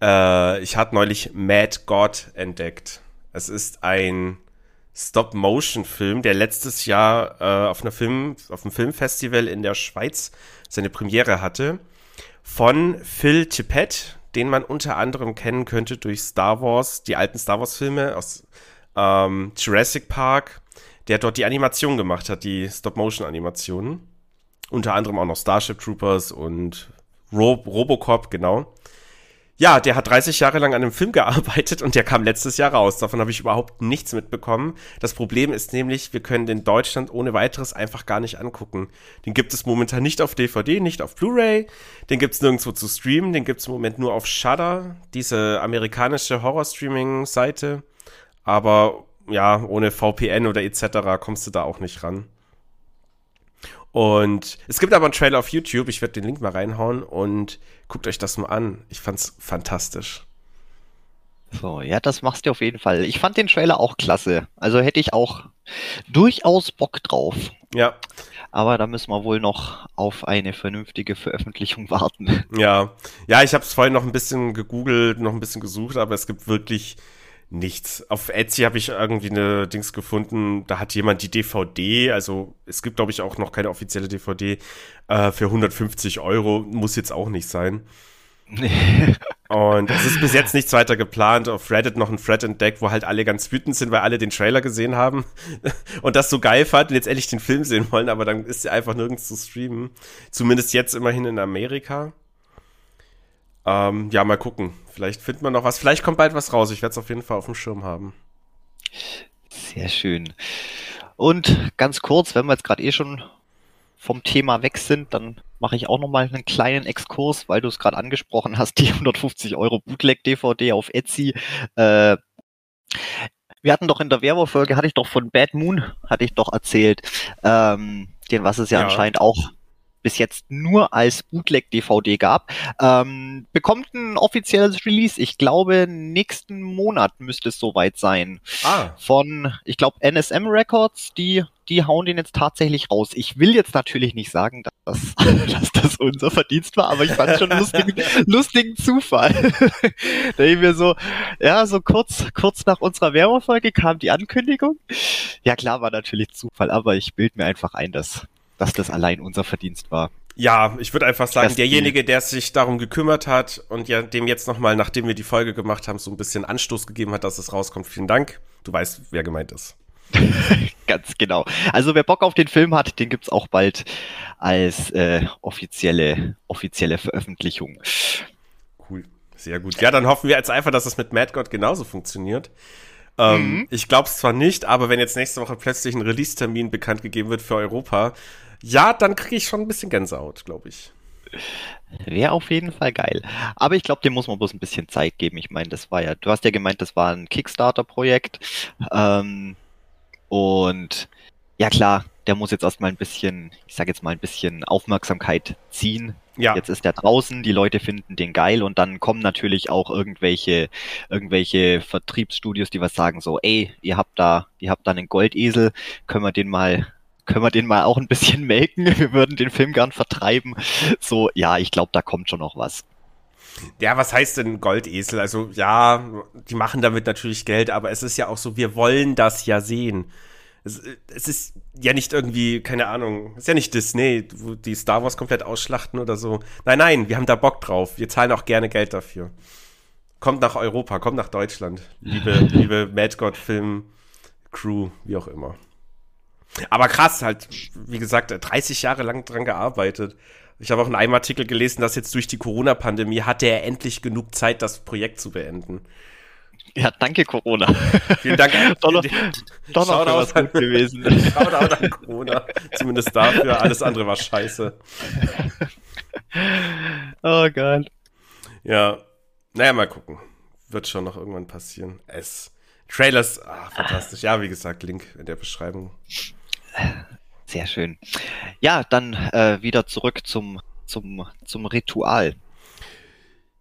Äh, ich hatte neulich Mad God entdeckt. Es ist ein Stop-Motion-Film, der letztes Jahr äh, auf, einer Film, auf einem Filmfestival in der Schweiz seine Premiere hatte. Von Phil Tippett, den man unter anderem kennen könnte durch Star Wars, die alten Star Wars-Filme aus ähm, Jurassic Park, der dort die Animation gemacht hat, die Stop-Motion-Animationen. Unter anderem auch noch Starship Troopers und Ro Robocop, genau. Ja, der hat 30 Jahre lang an einem Film gearbeitet und der kam letztes Jahr raus. Davon habe ich überhaupt nichts mitbekommen. Das Problem ist nämlich, wir können den Deutschland ohne weiteres einfach gar nicht angucken. Den gibt es momentan nicht auf DVD, nicht auf Blu-ray. Den gibt es nirgendwo zu streamen. Den gibt es im Moment nur auf Shudder, diese amerikanische Horror-Streaming-Seite. Aber ja, ohne VPN oder etc. kommst du da auch nicht ran. Und es gibt aber einen Trailer auf YouTube, ich werde den Link mal reinhauen und guckt euch das mal an. Ich fand's fantastisch. So, ja, das machst du auf jeden Fall. Ich fand den Trailer auch klasse. Also hätte ich auch durchaus Bock drauf. Ja. Aber da müssen wir wohl noch auf eine vernünftige Veröffentlichung warten. Ja, ja, ich habe es vorhin noch ein bisschen gegoogelt, noch ein bisschen gesucht, aber es gibt wirklich nichts. Auf Etsy habe ich irgendwie eine Dings gefunden, da hat jemand die DVD, also es gibt glaube ich auch noch keine offizielle DVD, äh, für 150 Euro, muss jetzt auch nicht sein. und es ist bis jetzt nichts weiter geplant. Auf Reddit noch ein Thread entdeckt, wo halt alle ganz wütend sind, weil alle den Trailer gesehen haben und das so geil fanden und jetzt endlich den Film sehen wollen, aber dann ist er einfach nirgends zu streamen. Zumindest jetzt immerhin in Amerika. Ähm, ja, mal gucken. Vielleicht findet man noch was. Vielleicht kommt bald was raus. Ich werde es auf jeden Fall auf dem Schirm haben. Sehr schön. Und ganz kurz, wenn wir jetzt gerade eh schon vom Thema weg sind, dann mache ich auch noch mal einen kleinen Exkurs, weil du es gerade angesprochen hast, die 150 Euro Bootleg-DVD auf Etsy. Äh, wir hatten doch in der Werbefolge, hatte ich doch von Bad Moon, hatte ich doch erzählt, ähm, den was es ja, ja. anscheinend auch bis jetzt nur als Bootleg-DVD gab, ähm, bekommt ein offizielles Release. Ich glaube, nächsten Monat müsste es soweit sein. Ah. Von, ich glaube, NSM Records, die, die hauen den jetzt tatsächlich raus. Ich will jetzt natürlich nicht sagen, dass, dass das unser Verdienst war, aber ich fand schon einen lustigen, lustigen Zufall. da ich mir so, ja, so kurz, kurz nach unserer Werbefolge kam die Ankündigung. Ja, klar, war natürlich Zufall, aber ich bild mir einfach ein, dass dass das allein unser Verdienst war. Ja, ich würde einfach sagen, derjenige, der sich darum gekümmert hat und ja dem jetzt nochmal, nachdem wir die Folge gemacht haben, so ein bisschen Anstoß gegeben hat, dass es rauskommt. Vielen Dank. Du weißt, wer gemeint ist. Ganz genau. Also wer Bock auf den Film hat, den gibt's auch bald als äh, offizielle, offizielle Veröffentlichung. Cool, sehr gut. Ja, dann hoffen wir jetzt einfach, dass es mit Mad God genauso funktioniert. Ähm, mhm. Ich glaube es zwar nicht, aber wenn jetzt nächste Woche plötzlich ein Release-Termin bekannt gegeben wird für Europa, ja, dann kriege ich schon ein bisschen Gänsehaut, glaube ich. Wäre auf jeden Fall geil. Aber ich glaube, dem muss man bloß ein bisschen Zeit geben. Ich meine, das war ja, du hast ja gemeint, das war ein Kickstarter-Projekt. Ähm, und ja klar, der muss jetzt erstmal ein bisschen, ich sage jetzt mal ein bisschen Aufmerksamkeit ziehen. Ja. Jetzt ist der draußen, die Leute finden den geil und dann kommen natürlich auch irgendwelche, irgendwelche Vertriebsstudios, die was sagen so, ey, ihr habt da, ihr habt da einen Goldesel, können wir den mal können wir den mal auch ein bisschen melken? Wir würden den Film gern vertreiben. So, ja, ich glaube, da kommt schon noch was. Ja, was heißt denn Goldesel? Also ja, die machen damit natürlich Geld, aber es ist ja auch so, wir wollen das ja sehen. Es, es ist ja nicht irgendwie, keine Ahnung, es ist ja nicht Disney, wo die Star Wars komplett ausschlachten oder so. Nein, nein, wir haben da Bock drauf. Wir zahlen auch gerne Geld dafür. Kommt nach Europa, kommt nach Deutschland, liebe, liebe Mad God Film Crew, wie auch immer. Aber krass, halt, wie gesagt, 30 Jahre lang dran gearbeitet. Ich habe auch in einem Artikel gelesen, dass jetzt durch die Corona-Pandemie hatte er endlich genug Zeit, das Projekt zu beenden. Ja, danke Corona. Vielen Dank. doch noch, doch noch was gut gewesen. Shoutout an Corona. Zumindest dafür. Alles andere war scheiße. Oh Gott. Ja. Naja, mal gucken. Wird schon noch irgendwann passieren. Es. Trailers, ach, fantastisch. Ja, wie gesagt, Link in der Beschreibung. Sehr schön. Ja, dann äh, wieder zurück zum, zum, zum Ritual.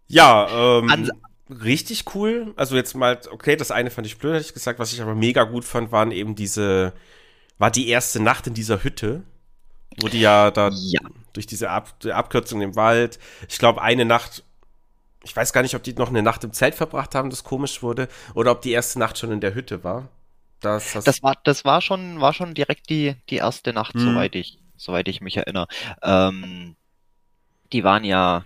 Ja, ähm, An richtig cool. Also jetzt mal, okay, das eine fand ich blöd, hätte ich gesagt. Was ich aber mega gut fand, waren eben diese, war die erste Nacht in dieser Hütte, wo die ja da ja. durch diese Ab Abkürzung im Wald, ich glaube, eine Nacht, ich weiß gar nicht, ob die noch eine Nacht im Zelt verbracht haben, das komisch wurde, oder ob die erste Nacht schon in der Hütte war. Das, das, war, das war schon, war schon direkt die, die erste Nacht, hm. soweit ich, soweit ich mich erinnere. Ähm, die waren ja,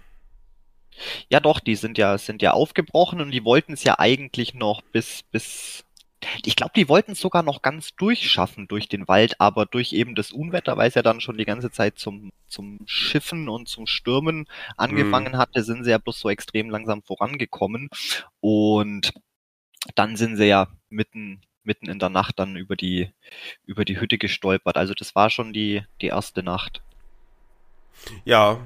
ja doch, die sind ja, sind ja aufgebrochen und die wollten es ja eigentlich noch bis, bis, ich glaube, die wollten es sogar noch ganz durchschaffen durch den Wald, aber durch eben das Unwetter, weil es ja dann schon die ganze Zeit zum, zum Schiffen und zum Stürmen angefangen mhm. hatte, sind sie ja bloß so extrem langsam vorangekommen. Und dann sind sie ja mitten, mitten in der Nacht dann über die, über die Hütte gestolpert. Also das war schon die, die erste Nacht. Ja,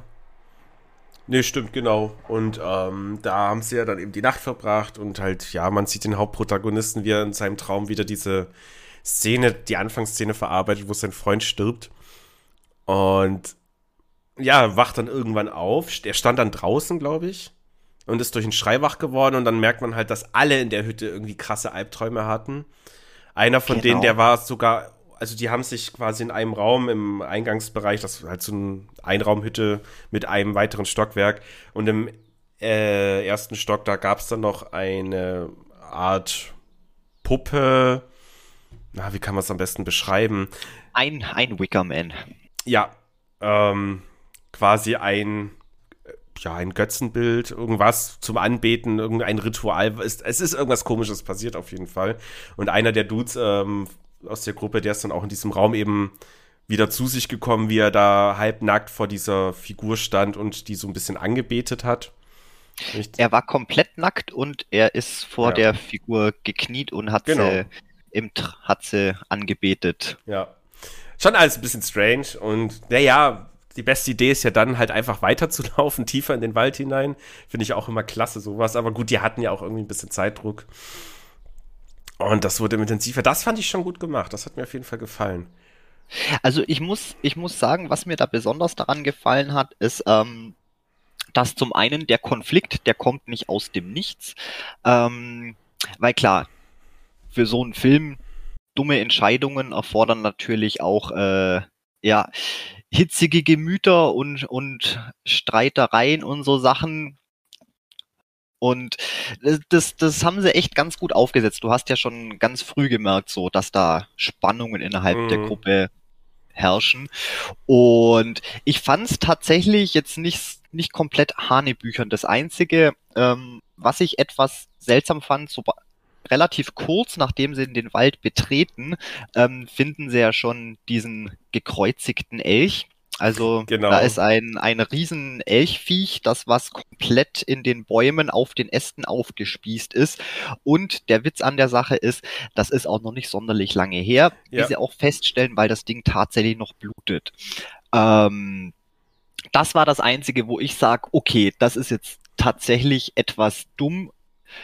Nee, stimmt, genau. Und ähm, da haben sie ja dann eben die Nacht verbracht und halt, ja, man sieht den Hauptprotagonisten, wie er in seinem Traum wieder diese Szene, die Anfangsszene verarbeitet, wo sein Freund stirbt. Und ja, wacht dann irgendwann auf. Er stand dann draußen, glaube ich, und ist durch einen Schrei wach geworden. Und dann merkt man halt, dass alle in der Hütte irgendwie krasse Albträume hatten. Einer von genau. denen, der war sogar also die haben sich quasi in einem Raum im Eingangsbereich, das ist halt so eine Einraumhütte mit einem weiteren Stockwerk und im äh, ersten Stock, da gab es dann noch eine Art Puppe, na, wie kann man es am besten beschreiben? Ein, ein Wickerman. Ja, ähm, quasi ein ja, ein Götzenbild, irgendwas zum Anbeten, irgendein Ritual. Es, es ist irgendwas Komisches passiert auf jeden Fall. Und einer der Dudes ähm, aus der Gruppe, der ist dann auch in diesem Raum eben wieder zu sich gekommen, wie er da halbnackt vor dieser Figur stand und die so ein bisschen angebetet hat. Nicht? Er war komplett nackt und er ist vor ja. der Figur gekniet und hat genau. sie im hat sie angebetet. Ja. Schon alles ein bisschen strange und naja, die beste Idee ist ja dann halt einfach weiterzulaufen, tiefer in den Wald hinein. Finde ich auch immer klasse, sowas. Aber gut, die hatten ja auch irgendwie ein bisschen Zeitdruck. Und das wurde intensiver. Das fand ich schon gut gemacht. Das hat mir auf jeden Fall gefallen. Also ich muss, ich muss sagen, was mir da besonders daran gefallen hat, ist, ähm, dass zum einen der Konflikt, der kommt nicht aus dem Nichts. Ähm, weil klar, für so einen Film dumme Entscheidungen erfordern natürlich auch äh, ja hitzige Gemüter und und Streitereien und so Sachen. Und das, das haben sie echt ganz gut aufgesetzt. Du hast ja schon ganz früh gemerkt, so, dass da Spannungen innerhalb mhm. der Gruppe herrschen. Und ich fand es tatsächlich jetzt nicht, nicht komplett Hanebüchern. Das Einzige, ähm, was ich etwas seltsam fand, so relativ kurz nachdem sie in den Wald betreten, ähm, finden sie ja schon diesen gekreuzigten Elch. Also genau. da ist ein, ein riesen Elchviech, das was komplett in den Bäumen auf den Ästen aufgespießt ist. Und der Witz an der Sache ist, das ist auch noch nicht sonderlich lange her, ja. wie sie auch feststellen, weil das Ding tatsächlich noch blutet. Ähm, das war das Einzige, wo ich sage, okay, das ist jetzt tatsächlich etwas dumm,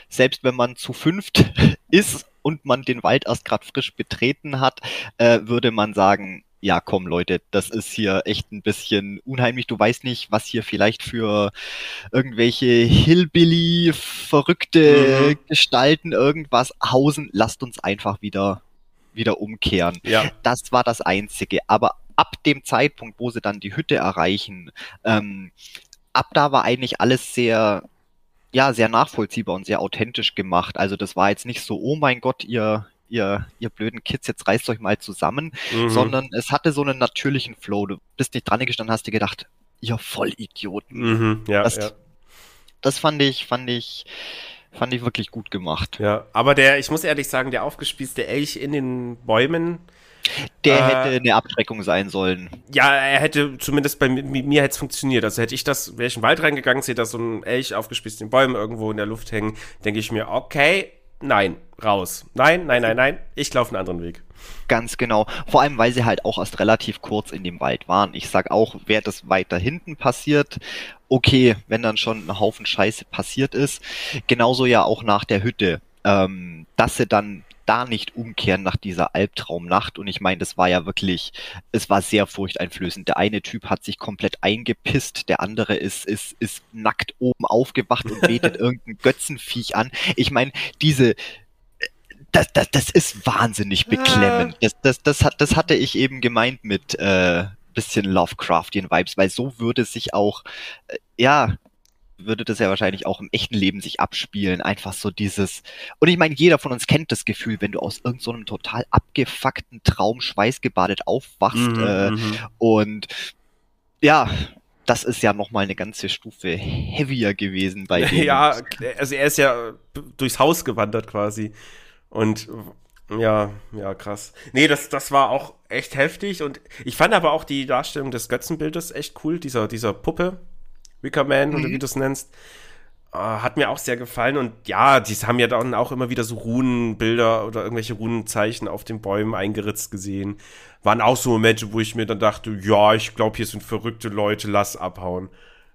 selbst wenn man zu fünft ist und man den Wald erst gerade frisch betreten hat, äh, würde man sagen, ja, komm Leute, das ist hier echt ein bisschen unheimlich. Du weißt nicht, was hier vielleicht für irgendwelche Hillbilly, verrückte mhm. Gestalten irgendwas hausen. Lasst uns einfach wieder, wieder umkehren. Ja. Das war das Einzige. Aber ab dem Zeitpunkt, wo sie dann die Hütte erreichen, ähm, ab da war eigentlich alles sehr, ja, sehr nachvollziehbar und sehr authentisch gemacht. Also das war jetzt nicht so, oh mein Gott, ihr, ihr, ihr blöden Kids, jetzt reißt euch mal zusammen, mhm. sondern es hatte so einen natürlichen Flow. Du bist nicht dran gestanden, hast dir gedacht, ihr Vollidioten. Mhm, ja, das, ja. das fand ich, fand ich, fand ich wirklich gut gemacht. Ja, aber der, ich muss ehrlich sagen, der aufgespießte Elch in den Bäumen, der äh, hätte eine Abschreckung sein sollen. Ja, er hätte zumindest bei mir, hätte es funktioniert. Also hätte ich das, wäre ich in den Wald reingegangen, sehe da so ein Elch aufgespießt in Bäumen irgendwo in der Luft hängen, denke ich mir, okay, nein, raus. Nein, nein, nein, nein, ich laufe einen anderen Weg. Ganz genau. Vor allem, weil sie halt auch erst relativ kurz in dem Wald waren. Ich sag auch, wäre das weiter hinten passiert, okay, wenn dann schon ein Haufen Scheiße passiert ist. Genauso ja auch nach der Hütte. Ähm, dass sie dann da nicht umkehren nach dieser Albtraumnacht. Und ich meine, das war ja wirklich, es war sehr furchteinflößend. Der eine Typ hat sich komplett eingepisst, der andere ist, ist, ist nackt oben aufgewacht und betet irgendein Götzenviech an. Ich meine, diese, das, das, das ist wahnsinnig beklemmend. Das, das, das, hat, das hatte ich eben gemeint mit äh, bisschen Lovecraftian Vibes, weil so würde sich auch, äh, ja, würde das ja wahrscheinlich auch im echten Leben sich abspielen. Einfach so dieses. Und ich meine, jeder von uns kennt das Gefühl, wenn du aus irgendeinem so total abgefuckten Traum schweißgebadet aufwachst. Mhm, äh, mhm. und ja, das ist ja nochmal eine ganze Stufe heavier gewesen bei dem. Ja, also er ist ja durchs Haus gewandert quasi. Und ja, ja, krass. Nee, das, das war auch echt heftig und ich fand aber auch die Darstellung des Götzenbildes echt cool, dieser, dieser Puppe, Wickerman mhm. oder wie du es nennst. Äh, hat mir auch sehr gefallen und ja, die haben ja dann auch immer wieder so Runenbilder oder irgendwelche Runenzeichen auf den Bäumen eingeritzt gesehen. Waren auch so Momente, wo ich mir dann dachte, ja, ich glaube, hier sind verrückte Leute, lass abhauen.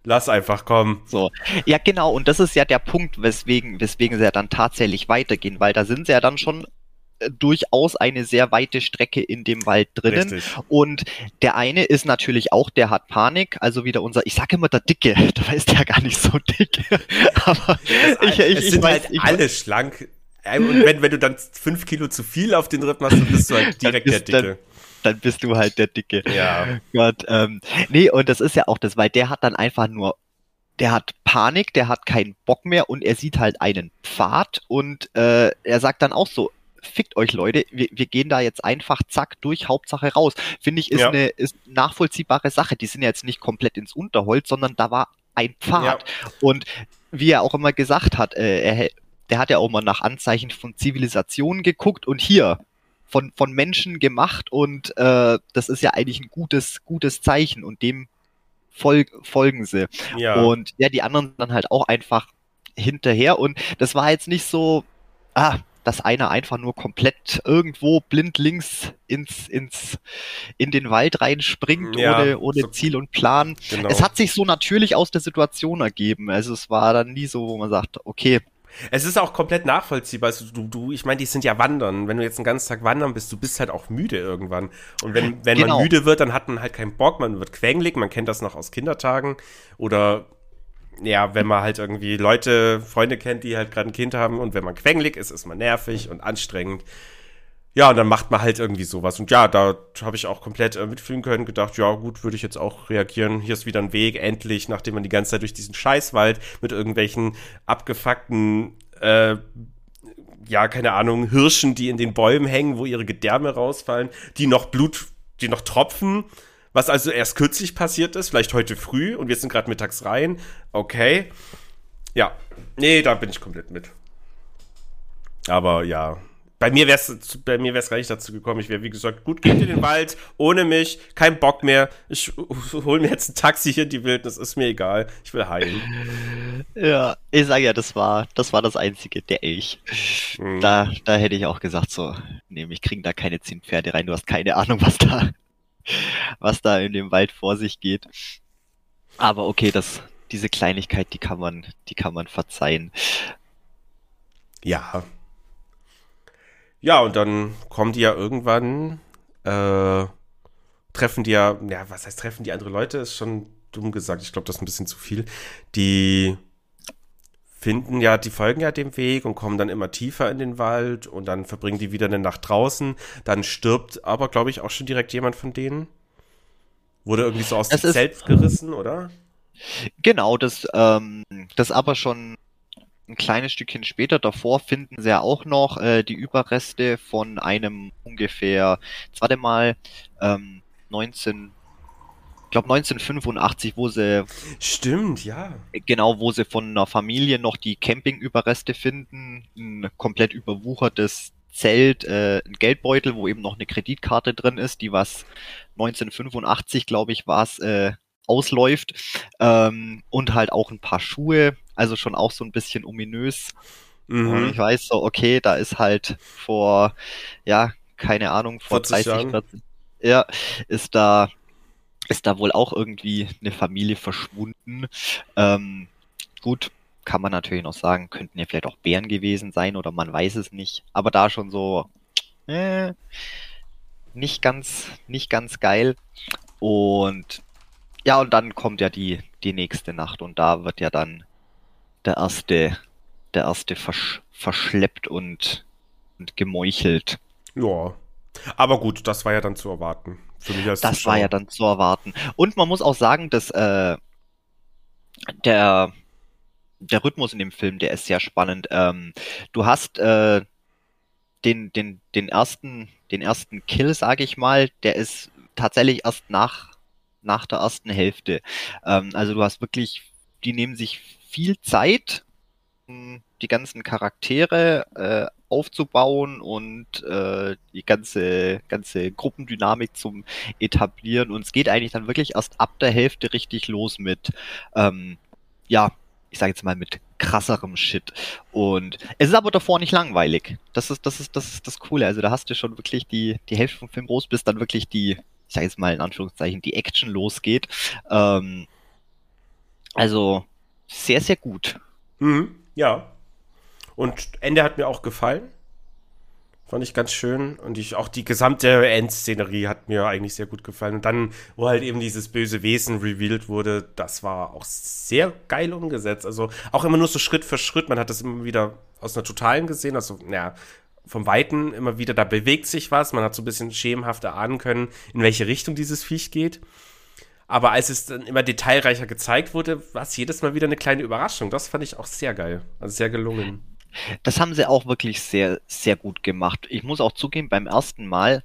Lass einfach kommen. So. Ja, genau. Und das ist ja der Punkt, weswegen, weswegen sie ja dann tatsächlich weitergehen, weil da sind sie ja dann schon durchaus eine sehr weite Strecke in dem Wald drinnen. Richtig. Und der eine ist natürlich auch, der hat Panik, also wieder unser, ich sage immer der Dicke, da ist der gar nicht so dick. Aber ich, ich, es sind weiß, halt alle schlank. Und wenn, wenn du dann fünf Kilo zu viel auf den Rippen hast, dann bist du halt direkt der Dicke. Dann, dann bist du halt der Dicke. Ja. Gott, ähm, nee, und das ist ja auch das, weil der hat dann einfach nur der hat Panik, der hat keinen Bock mehr und er sieht halt einen Pfad und äh, er sagt dann auch so, fickt euch Leute, wir, wir gehen da jetzt einfach zack durch, Hauptsache raus. Finde ich, ist ja. eine ist nachvollziehbare Sache. Die sind ja jetzt nicht komplett ins Unterholz, sondern da war ein Pfad. Ja. Und wie er auch immer gesagt hat, äh, er, der hat ja auch mal nach Anzeichen von Zivilisation geguckt und hier von, von Menschen gemacht und äh, das ist ja eigentlich ein gutes, gutes Zeichen und dem fol folgen sie. Ja. Und ja, die anderen dann halt auch einfach hinterher und das war jetzt nicht so, ah, dass einer einfach nur komplett irgendwo blindlings ins, ins, in den Wald reinspringt, ja, ohne, ohne so, Ziel und Plan. Genau. Es hat sich so natürlich aus der Situation ergeben. Also es war dann nie so, wo man sagt, okay, es ist auch komplett nachvollziehbar. Also du, du, ich meine, die sind ja wandern. Wenn du jetzt einen ganzen Tag wandern bist, du bist halt auch müde irgendwann. Und wenn, wenn genau. man müde wird, dann hat man halt keinen Bock, man wird quengelig, man kennt das noch aus Kindertagen. Oder ja, wenn man halt irgendwie Leute, Freunde kennt, die halt gerade ein Kind haben und wenn man quengelig ist, ist man nervig und anstrengend. Ja, und dann macht man halt irgendwie sowas. Und ja, da habe ich auch komplett äh, mitfühlen können, gedacht, ja gut, würde ich jetzt auch reagieren. Hier ist wieder ein Weg, endlich, nachdem man die ganze Zeit durch diesen Scheißwald mit irgendwelchen abgefuckten, äh, ja, keine Ahnung, Hirschen, die in den Bäumen hängen, wo ihre Gedärme rausfallen, die noch Blut, die noch tropfen was also erst kürzlich passiert ist, vielleicht heute früh und wir sind gerade mittags rein. Okay. Ja. Nee, da bin ich komplett mit. Aber ja. Bei mir wäre es bei mir wär's gar nicht dazu gekommen. Ich wäre, wie gesagt, gut, geht in den Wald, ohne mich, kein Bock mehr. Ich hole mir jetzt ein Taxi hier in die Wildnis, ist mir egal. Ich will heilen. Ja, ich sage ja, das war, das war das Einzige, der Elch. Mhm. Da, da hätte ich auch gesagt, so, nee, ich kriegen da keine zehn Pferde rein, du hast keine Ahnung, was da, was da in dem Wald vor sich geht. Aber okay, das, diese Kleinigkeit, die kann man, die kann man verzeihen. Ja. Ja, und dann kommen die ja irgendwann, äh, treffen die ja, ja, was heißt treffen die andere Leute, ist schon dumm gesagt, ich glaube, das ist ein bisschen zu viel. Die finden ja, die folgen ja dem Weg und kommen dann immer tiefer in den Wald und dann verbringen die wieder eine Nacht draußen. Dann stirbt aber, glaube ich, auch schon direkt jemand von denen. Wurde irgendwie so aus dem Zelt gerissen, oder? Genau, das, ähm, das aber schon ein kleines Stückchen später. Davor finden sie ja auch noch äh, die Überreste von einem ungefähr, jetzt warte mal, ähm, 19 glaube 1985, wo sie Stimmt, ja. Genau, wo sie von einer Familie noch die Campingüberreste finden, ein komplett überwuchertes Zelt, äh, ein Geldbeutel, wo eben noch eine Kreditkarte drin ist, die was 1985, glaube ich, war es, äh, ausläuft. Ähm, und halt auch ein paar Schuhe, also schon auch so ein bisschen ominös. Mhm. Und ich weiß so, okay, da ist halt vor, ja, keine Ahnung, vor 30, Jahren. 40, ja, ist da ist da wohl auch irgendwie eine Familie verschwunden. Ähm, gut, kann man natürlich noch sagen, könnten ja vielleicht auch Bären gewesen sein oder man weiß es nicht. Aber da schon so äh, nicht ganz, nicht ganz geil. Und ja, und dann kommt ja die, die nächste Nacht und da wird ja dann der erste, der erste versch verschleppt und, und gemeuchelt. Ja. Aber gut, das war ja dann zu erwarten. Für mich als das Zuschauer. war ja dann zu erwarten. Und man muss auch sagen, dass äh, der, der Rhythmus in dem Film, der ist sehr spannend. Ähm, du hast äh, den, den, den ersten, den ersten Kill, sage ich mal, der ist tatsächlich erst nach, nach der ersten Hälfte. Ähm, also du hast wirklich, die nehmen sich viel Zeit, die ganzen Charaktere äh, aufzubauen und äh, die ganze, ganze Gruppendynamik zum etablieren. Und es geht eigentlich dann wirklich erst ab der Hälfte richtig los mit, ähm, ja, ich sage jetzt mal mit krasserem Shit. Und es ist aber davor nicht langweilig. Das ist, das ist, das ist das Coole. Also da hast du schon wirklich die, die Hälfte vom Film groß, bis dann wirklich die, ich sage jetzt mal in Anführungszeichen, die Action losgeht. Ähm, also sehr, sehr gut. Mhm, ja. Und Ende hat mir auch gefallen. Fand ich ganz schön. Und ich, auch die gesamte Endszenerie hat mir eigentlich sehr gut gefallen. Und dann, wo halt eben dieses böse Wesen revealed wurde, das war auch sehr geil umgesetzt. Also auch immer nur so Schritt für Schritt. Man hat das immer wieder aus einer Totalen gesehen. Also, naja, vom Weiten immer wieder, da bewegt sich was. Man hat so ein bisschen schemenhaft erahnen können, in welche Richtung dieses Viech geht. Aber als es dann immer detailreicher gezeigt wurde, war es jedes Mal wieder eine kleine Überraschung. Das fand ich auch sehr geil. Also sehr gelungen. Das haben sie auch wirklich sehr, sehr gut gemacht. Ich muss auch zugeben, beim ersten Mal,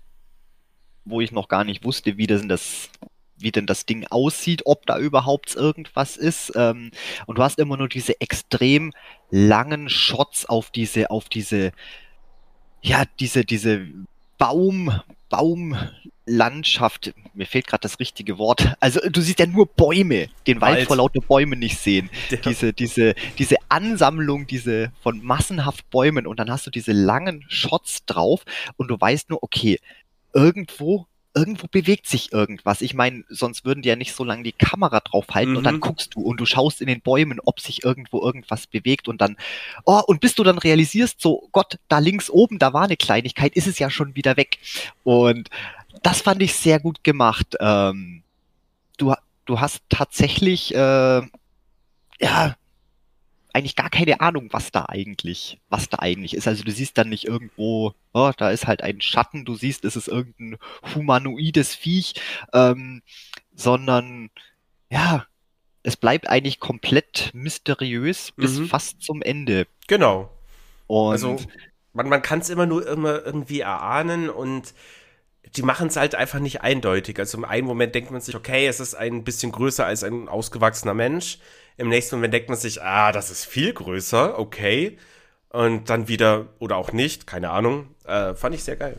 wo ich noch gar nicht wusste, wie denn das, wie denn das Ding aussieht, ob da überhaupt irgendwas ist. Ähm, und du hast immer nur diese extrem langen Shots auf diese, auf diese, ja, diese, diese Baum, Baumlandschaft, mir fehlt gerade das richtige Wort. Also du siehst ja nur Bäume, den Wald, Wald vor lauter Bäumen nicht sehen. Ja. Diese, diese, diese Ansammlung, diese von massenhaft Bäumen und dann hast du diese langen Shots drauf und du weißt nur, okay, irgendwo irgendwo bewegt sich irgendwas. Ich meine, sonst würden die ja nicht so lange die Kamera draufhalten mhm. und dann mhm. guckst du und du schaust in den Bäumen, ob sich irgendwo irgendwas bewegt und dann, oh, und bis du dann realisierst, so, Gott, da links oben, da war eine Kleinigkeit, ist es ja schon wieder weg. Und das fand ich sehr gut gemacht. Ähm, du, du hast tatsächlich, äh, ja, eigentlich gar keine Ahnung, was da eigentlich, was da eigentlich ist. Also du siehst dann nicht irgendwo, oh, da ist halt ein Schatten, du siehst, es ist irgendein humanoides Viech, ähm, sondern ja, es bleibt eigentlich komplett mysteriös bis mhm. fast zum Ende. Genau. Und also man, man kann es immer nur immer irgendwie erahnen und die machen es halt einfach nicht eindeutig. Also im einen Moment denkt man sich, okay, es ist ein bisschen größer als ein ausgewachsener Mensch. Im nächsten Moment denkt man sich, ah, das ist viel größer, okay. Und dann wieder, oder auch nicht, keine Ahnung. Äh, fand ich sehr geil.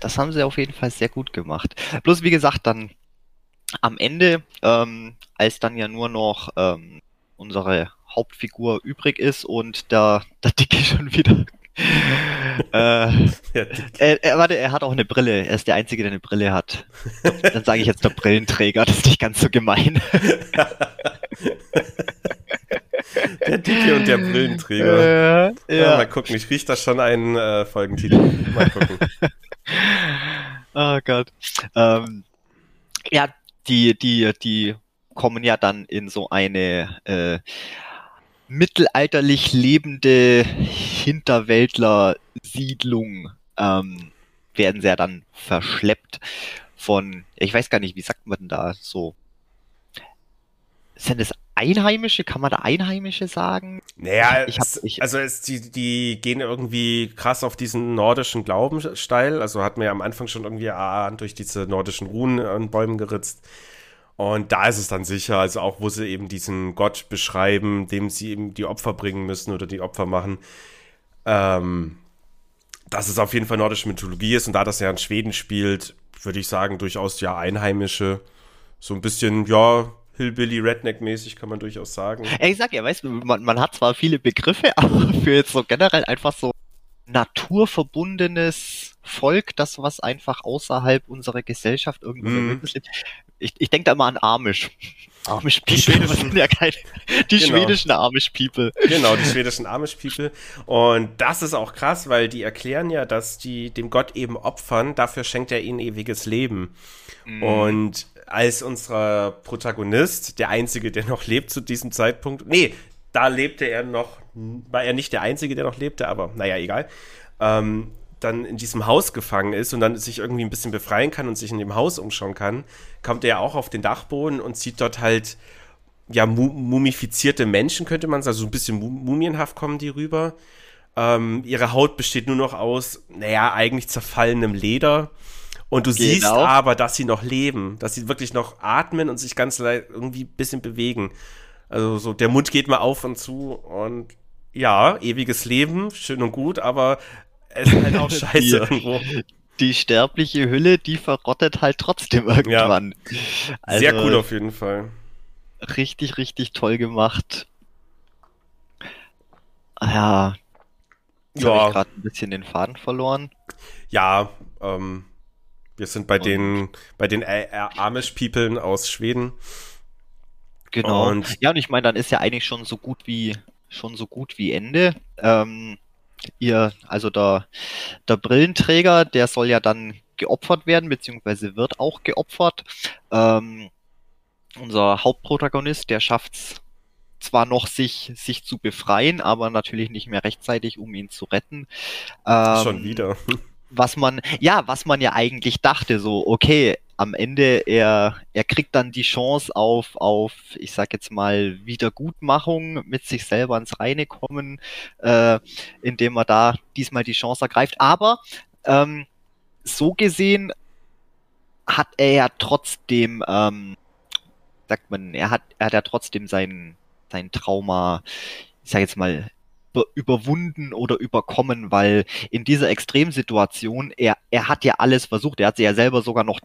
Das haben sie auf jeden Fall sehr gut gemacht. Bloß wie gesagt, dann am Ende, ähm, als dann ja nur noch ähm, unsere Hauptfigur übrig ist und der, der Dicke schon wieder äh, er, er, warte, er hat auch eine Brille. Er ist der Einzige, der eine Brille hat. Dann sage ich jetzt der Brillenträger. Das ist nicht ganz so gemein. der Dicke und der Brillenträger. Äh, ja. ja. Mal gucken, ich rieche da schon einen äh, Folgentitel. Mal gucken. oh Gott. Ähm, ja, die, die, die kommen ja dann in so eine äh, mittelalterlich lebende Hinterwäldler-Siedlung ähm, werden sie ja dann verschleppt von, ich weiß gar nicht, wie sagt man denn da so? Sind es Einheimische? Kann man da Einheimische sagen? Naja, ich hab, ich, also es, die, die gehen irgendwie krass auf diesen nordischen Glauben steil. Also hat mir ja am Anfang schon irgendwie erahnt, durch diese nordischen Runen an Bäumen geritzt. Und da ist es dann sicher, also auch wo sie eben diesen Gott beschreiben, dem sie eben die Opfer bringen müssen oder die Opfer machen, ähm, dass es auf jeden Fall nordische Mythologie ist und da das ja in Schweden spielt, würde ich sagen, durchaus ja einheimische, so ein bisschen, ja, Hillbilly Redneck-mäßig kann man durchaus sagen. Ich sag ja, weißt du, man, man hat zwar viele Begriffe, aber für jetzt so generell einfach so naturverbundenes Volk, das was einfach außerhalb unserer Gesellschaft irgendwo mm. lebt, ich, ich denke da immer an Amish. Amish People. Die schwedischen, ja keine, die genau. schwedischen Amish People. Genau, die schwedischen Amish People. Und das ist auch krass, weil die erklären ja, dass die dem Gott eben opfern, dafür schenkt er ihnen ewiges Leben. Mhm. Und als unser Protagonist, der einzige, der noch lebt zu diesem Zeitpunkt, nee, da lebte er noch, war er nicht der einzige, der noch lebte, aber naja, egal. Ähm, dann in diesem Haus gefangen ist und dann sich irgendwie ein bisschen befreien kann und sich in dem Haus umschauen kann, kommt er auch auf den Dachboden und sieht dort halt ja mumifizierte Menschen, könnte man sagen, also ein bisschen mumienhaft kommen die rüber. Ähm, ihre Haut besteht nur noch aus, naja, eigentlich zerfallenem Leder. Und du genau. siehst aber, dass sie noch leben, dass sie wirklich noch atmen und sich ganz irgendwie ein bisschen bewegen. Also so, der Mund geht mal auf und zu und ja, ewiges Leben, schön und gut, aber es ist halt auch scheiße die, irgendwo. Die sterbliche Hülle, die verrottet halt trotzdem irgendwann. Ja. Also, Sehr cool auf jeden Fall. Richtig, richtig toll gemacht. Ja. Jetzt ja. habe ich gerade ein bisschen den Faden verloren. Ja, ähm, wir sind bei und den bei den Amish-Peoplen aus Schweden. Genau. Und ja, und ich meine, dann ist ja eigentlich schon so gut wie schon so gut wie Ende. Ähm, ihr, also der, der Brillenträger, der soll ja dann geopfert werden, beziehungsweise wird auch geopfert. Ähm, unser Hauptprotagonist, der schafft es zwar noch, sich, sich zu befreien, aber natürlich nicht mehr rechtzeitig, um ihn zu retten. Ähm, Schon wieder. Was man, ja, was man ja eigentlich dachte, so, okay, am Ende, er, er kriegt dann die Chance auf, auf, ich sag jetzt mal, Wiedergutmachung, mit sich selber ins Reine kommen, äh, indem er da diesmal die Chance ergreift. Aber ähm, so gesehen hat er ja trotzdem, ähm, sagt man, er hat, er hat ja trotzdem sein, sein Trauma, ich sag jetzt mal, überwunden oder überkommen, weil in dieser Extremsituation, er, er hat ja alles versucht, er hat sich ja selber sogar noch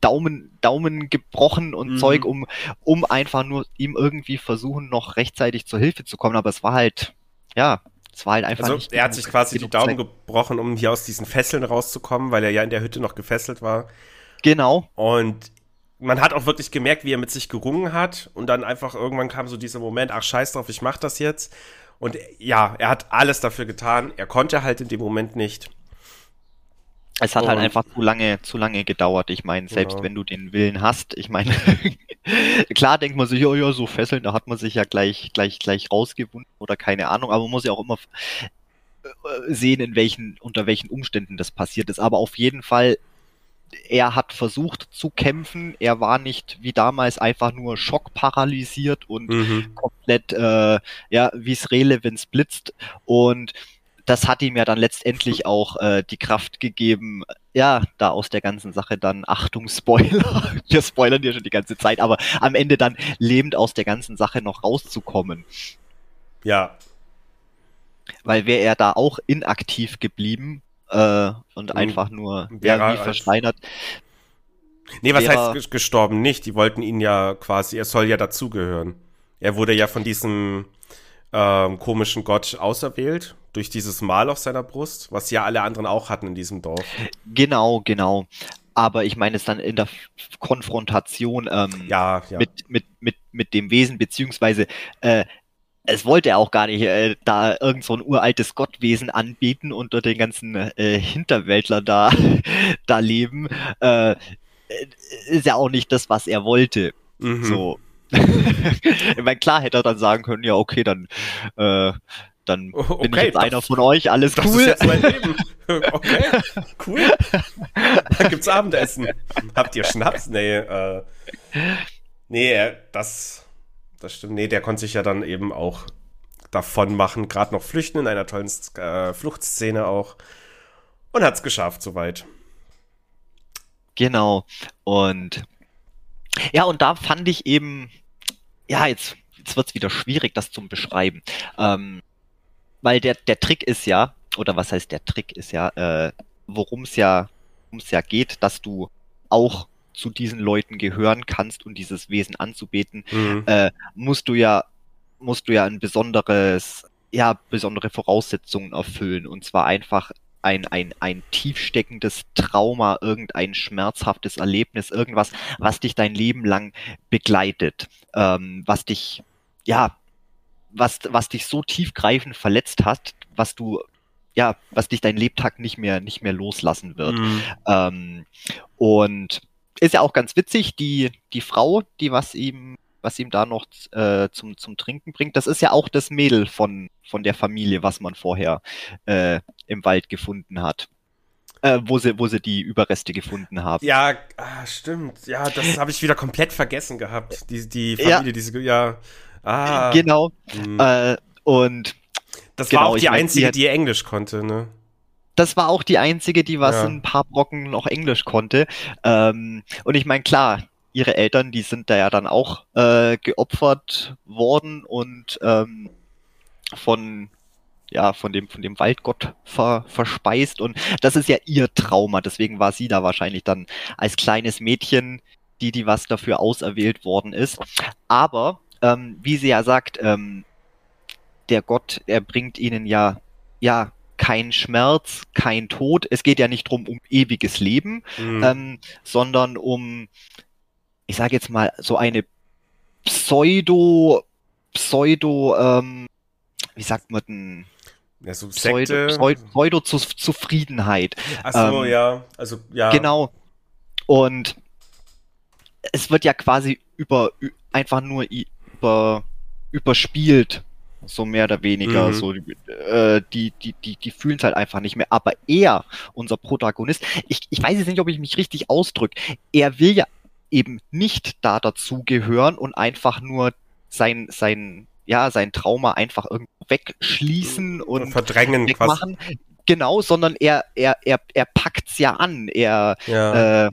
Daumen, Daumen gebrochen und mhm. Zeug, um, um einfach nur ihm irgendwie versuchen, noch rechtzeitig zur Hilfe zu kommen. Aber es war halt, ja, es war halt einfach also, nicht. Er hat sich quasi die Daumen Zeit. gebrochen, um hier aus diesen Fesseln rauszukommen, weil er ja in der Hütte noch gefesselt war. Genau. Und man hat auch wirklich gemerkt, wie er mit sich gerungen hat. Und dann einfach irgendwann kam so dieser Moment, ach scheiß drauf, ich mach das jetzt. Und ja, er hat alles dafür getan. Er konnte halt in dem Moment nicht. Es hat halt einfach zu lange, zu lange gedauert. Ich meine, selbst ja. wenn du den Willen hast, ich meine, klar denkt man sich, ja, ja, so fesseln, da hat man sich ja gleich, gleich, gleich rausgewunden oder keine Ahnung, aber man muss ja auch immer äh, sehen, in welchen, unter welchen Umständen das passiert ist. Aber auf jeden Fall, er hat versucht zu kämpfen. Er war nicht wie damals einfach nur schockparalysiert und mhm. komplett, äh, ja, wie es Rele, wenn es blitzt. Und das hat ihm ja dann letztendlich auch äh, die Kraft gegeben, ja, da aus der ganzen Sache dann, Achtung, Spoiler, wir spoilern dir schon die ganze Zeit, aber am Ende dann lebend aus der ganzen Sache noch rauszukommen. Ja. Weil wäre er da auch inaktiv geblieben äh, und mhm. einfach nur ja, wie versteinert. Nee, was heißt gestorben nicht? Die wollten ihn ja quasi, er soll ja dazugehören. Er wurde ja von diesem ähm, komischen Gott auserwählt durch dieses Mal auf seiner Brust, was ja alle anderen auch hatten in diesem Dorf. Genau, genau. Aber ich meine es dann in der Konfrontation ähm, ja, ja. Mit, mit, mit, mit dem Wesen, beziehungsweise äh, es wollte er auch gar nicht äh, da irgend so ein uraltes Gottwesen anbieten und dort den ganzen äh, Hinterwäldler da, da leben. Äh, ist ja auch nicht das, was er wollte. Mhm. So. ich meine, klar hätte er dann sagen können, ja, okay, dann äh, dann okay, bin ich jetzt das, einer von euch, alles das cool. Ist jetzt mein Leben. Okay, cool. Da gibt's Abendessen. Habt ihr Schnaps? Nee, äh, nee, das, das stimmt. Nee, der konnte sich ja dann eben auch davon machen, gerade noch flüchten in einer tollen äh, Fluchtszene auch. Und hat's geschafft, soweit. Genau. Und ja, und da fand ich eben, ja, jetzt, jetzt wird's wieder schwierig, das zu beschreiben. Ähm, weil der, der Trick ist ja, oder was heißt der Trick ist ja, äh, worum es ja, worum ja geht, dass du auch zu diesen Leuten gehören kannst und dieses Wesen anzubeten, mhm. äh, musst du ja, musst du ja ein besonderes, ja, besondere Voraussetzungen erfüllen. Und zwar einfach ein, ein, ein tiefsteckendes Trauma, irgendein schmerzhaftes Erlebnis, irgendwas, was dich dein Leben lang begleitet, ähm, was dich, ja, was, was dich so tiefgreifend verletzt hat, was du ja, was dich dein Lebtag nicht mehr, nicht mehr loslassen wird. Mhm. Ähm, und ist ja auch ganz witzig, die, die Frau, die was ihm, was ihm da noch äh, zum, zum Trinken bringt, das ist ja auch das Mädel von, von der Familie, was man vorher äh, im Wald gefunden hat. Äh, wo, sie, wo sie die Überreste gefunden haben. Ja, ah, stimmt. Ja, das habe ich wieder komplett vergessen gehabt. Die, die Familie, ja. diese, ja. Ah. Genau. Hm. Äh, und das genau, war auch die einzige, die, die, Englisch konnte, ne? Das war auch die einzige, die was ja. ein paar Brocken noch Englisch konnte. Ähm, und ich meine, klar, ihre Eltern, die sind da ja dann auch äh, geopfert worden und ähm, von ja, von dem, von dem Waldgott ver, verspeist. Und das ist ja ihr Trauma. Deswegen war sie da wahrscheinlich dann als kleines Mädchen, die, die was dafür auserwählt worden ist. Aber, ähm, wie sie ja sagt, ähm, der Gott, er bringt ihnen ja, ja, kein Schmerz, kein Tod. Es geht ja nicht drum um ewiges Leben, mhm. ähm, sondern um, ich sage jetzt mal, so eine Pseudo, Pseudo, ähm, wie sagt man denn? Ja, so Pseudo, Pseudo, Pseudo Zufriedenheit. Ach so, ähm, ja, also ja. Genau. Und es wird ja quasi über einfach nur über überspielt so mehr oder weniger. Mhm. So, äh, die, die, die, die fühlen es halt einfach nicht mehr. Aber er, unser Protagonist, ich, ich weiß jetzt nicht, ob ich mich richtig ausdrücke, er will ja eben nicht da dazugehören und einfach nur sein, sein, ja, sein Trauma einfach irgendwo wegschließen und verdrängen wegmachen. Quasi. Genau, sondern er, er, er, er packt's ja an. Er, ja. Äh,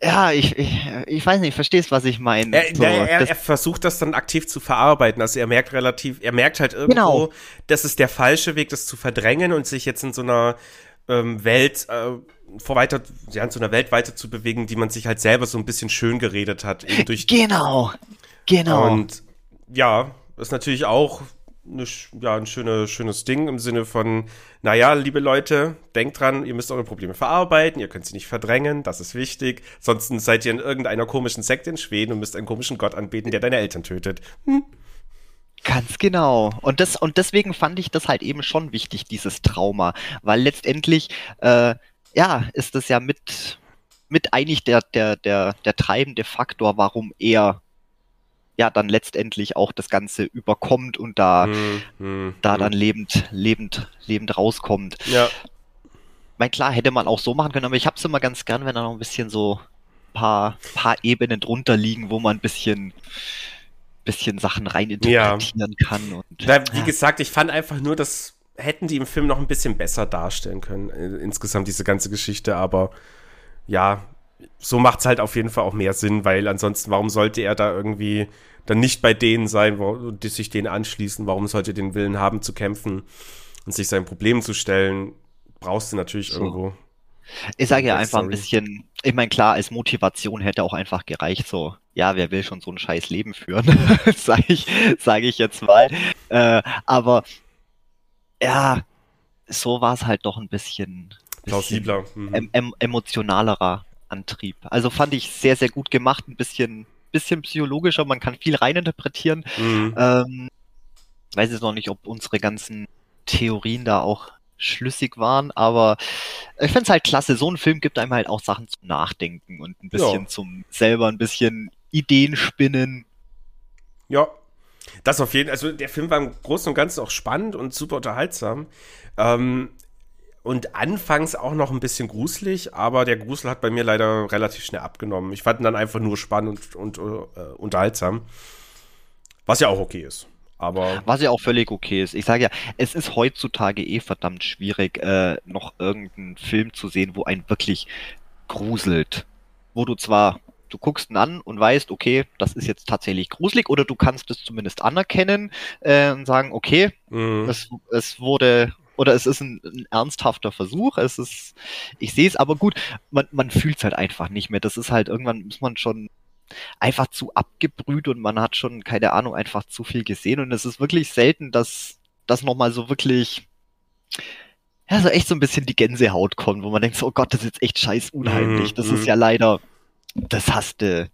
ja, ich, ich, ich weiß nicht, verstehst, was ich meine. Er, so, er, er, er, versucht das dann aktiv zu verarbeiten. Also er merkt relativ, er merkt halt irgendwo, genau. das ist der falsche Weg, das zu verdrängen und sich jetzt in so einer ähm, Welt äh, vor weiter, ja, in so einer Welt weiter zu bewegen, die man sich halt selber so ein bisschen schön geredet hat. Eben durch genau, genau. Und ja, ist natürlich auch eine, ja, ein schöne, schönes Ding im Sinne von, naja, liebe Leute, denkt dran, ihr müsst eure Probleme verarbeiten, ihr könnt sie nicht verdrängen, das ist wichtig. Sonst seid ihr in irgendeiner komischen Sekte in Schweden und müsst einen komischen Gott anbeten, der deine Eltern tötet. Hm. Ganz genau. Und das, und deswegen fand ich das halt eben schon wichtig, dieses Trauma. Weil letztendlich, äh, ja, ist das ja mit, mit eigentlich der, der, der, der treibende Faktor, warum er ja dann letztendlich auch das Ganze überkommt und da, hm, hm, da hm. dann lebend, lebend, lebend rauskommt. Ja. Mein klar hätte man auch so machen können, aber ich habe es immer ganz gern, wenn da noch ein bisschen so paar, paar Ebenen drunter liegen, wo man ein bisschen, bisschen Sachen reininterpretieren ja. kann. Und, Na, wie ja. gesagt, ich fand einfach nur, dass hätten die im Film noch ein bisschen besser darstellen können, äh, insgesamt diese ganze Geschichte, aber ja, so macht es halt auf jeden Fall auch mehr Sinn, weil ansonsten, warum sollte er da irgendwie dann nicht bei denen sein, wo, die sich denen anschließen? Warum sollte er den Willen haben zu kämpfen und sich seinen Problemen zu stellen? Brauchst du natürlich so. irgendwo. Ich sage ja einfach ein bisschen, ich meine, klar, als Motivation hätte auch einfach gereicht, so, ja, wer will schon so ein scheiß Leben führen, sage ich, sag ich jetzt mal. Äh, aber ja, so war es halt doch ein bisschen, bisschen plausibler, mhm. em, em, emotionalerer Antrieb. Also fand ich sehr, sehr gut gemacht, ein bisschen, bisschen psychologischer, man kann viel reininterpretieren. Mhm. Ähm, weiß jetzt noch nicht, ob unsere ganzen Theorien da auch schlüssig waren, aber ich finde es halt klasse. So ein Film gibt einem halt auch Sachen zum Nachdenken und ein bisschen ja. zum selber ein bisschen Ideen spinnen. Ja, das auf jeden Fall. Also der Film war im Großen und Ganzen auch spannend und super unterhaltsam. Ähm, und anfangs auch noch ein bisschen gruselig, aber der Grusel hat bei mir leider relativ schnell abgenommen. Ich fand ihn dann einfach nur spannend und, und äh, unterhaltsam. Was ja auch okay ist. Aber Was ja auch völlig okay ist. Ich sage ja, es ist heutzutage eh verdammt schwierig, äh, noch irgendeinen Film zu sehen, wo einen wirklich gruselt. Wo du zwar, du guckst ihn an und weißt, okay, das ist jetzt tatsächlich gruselig, oder du kannst es zumindest anerkennen äh, und sagen, okay, mhm. es, es wurde oder es ist ein, ein ernsthafter Versuch. Es ist, ich sehe es, aber gut, man, man fühlt es halt einfach nicht mehr. Das ist halt irgendwann muss man schon einfach zu abgebrüht und man hat schon, keine Ahnung, einfach zu viel gesehen. Und es ist wirklich selten, dass das nochmal so wirklich, ja, so echt so ein bisschen die Gänsehaut kommt, wo man denkt, so, oh Gott, das ist jetzt echt scheiß unheimlich. Das ist mhm. ja leider, das hasste.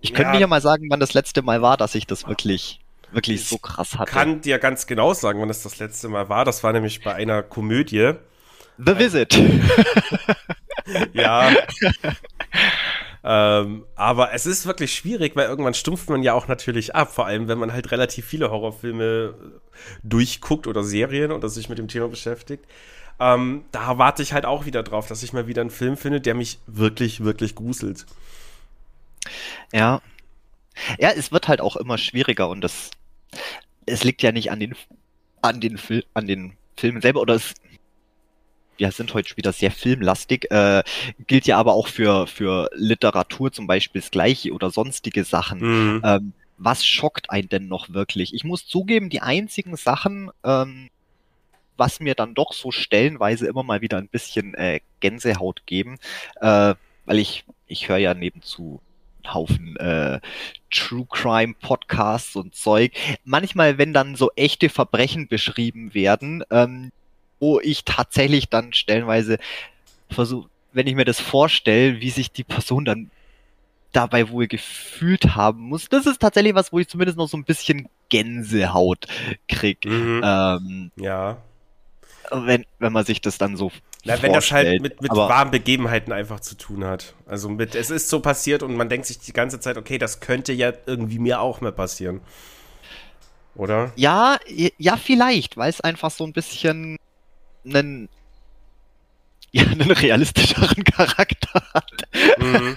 Ich könnte ja. ja mal sagen, wann das letzte Mal war, dass ich das wirklich wirklich so krass hatte. Ich kann dir ganz genau sagen, wann das das letzte Mal war. Das war nämlich bei einer Komödie. The Visit. ja. ähm, aber es ist wirklich schwierig, weil irgendwann stumpft man ja auch natürlich ab, vor allem wenn man halt relativ viele Horrorfilme durchguckt oder Serien oder sich mit dem Thema beschäftigt. Ähm, da warte ich halt auch wieder drauf, dass ich mal wieder einen Film finde, der mich wirklich, wirklich gruselt. Ja. Ja, es wird halt auch immer schwieriger und das es liegt ja nicht an den, an den, Fil an den Filmen selber oder es, wir sind heute wieder sehr filmlastig, äh, gilt ja aber auch für, für Literatur zum Beispiel das Gleiche oder sonstige Sachen. Mhm. Ähm, was schockt einen denn noch wirklich? Ich muss zugeben, die einzigen Sachen, ähm, was mir dann doch so stellenweise immer mal wieder ein bisschen äh, Gänsehaut geben, äh, weil ich, ich höre ja nebenzu Haufen äh, True Crime Podcasts und Zeug. Manchmal, wenn dann so echte Verbrechen beschrieben werden, ähm, wo ich tatsächlich dann stellenweise versuche, wenn ich mir das vorstelle, wie sich die Person dann dabei wohl gefühlt haben muss. Das ist tatsächlich was, wo ich zumindest noch so ein bisschen Gänsehaut krieg. Mhm. Ähm, ja. Wenn, wenn man sich das dann so Na, wenn das halt mit, mit warmen Begebenheiten einfach zu tun hat. Also mit, es ist so passiert und man denkt sich die ganze Zeit, okay, das könnte ja irgendwie mir auch mal passieren. Oder? Ja, ja, vielleicht, weil es einfach so ein bisschen einen ja, einen realistischeren Charakter hat. Mhm.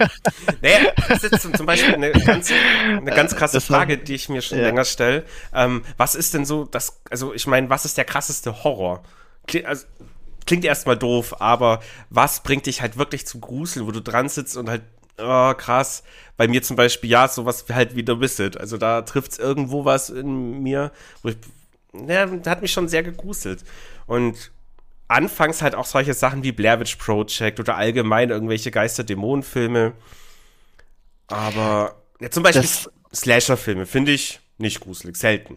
Naja, das ist zum Beispiel eine ganz, eine ganz krasse das Frage, die ich mir schon ja. länger stelle. Ähm, was ist denn so das, also ich meine, was ist der krasseste Horror? Also, klingt erstmal doof, aber was bringt dich halt wirklich zum Gruseln, wo du dran sitzt und halt, oh, krass. Bei mir zum Beispiel, ja, sowas halt wie The Wizard. Also da trifft es irgendwo was in mir, wo ich, ja, hat mich schon sehr gegruselt. Und anfangs halt auch solche Sachen wie Blair Witch Project oder allgemein irgendwelche Geister-Dämonen-Filme. Aber ja, zum Beispiel Slasher-Filme finde ich nicht gruselig, selten.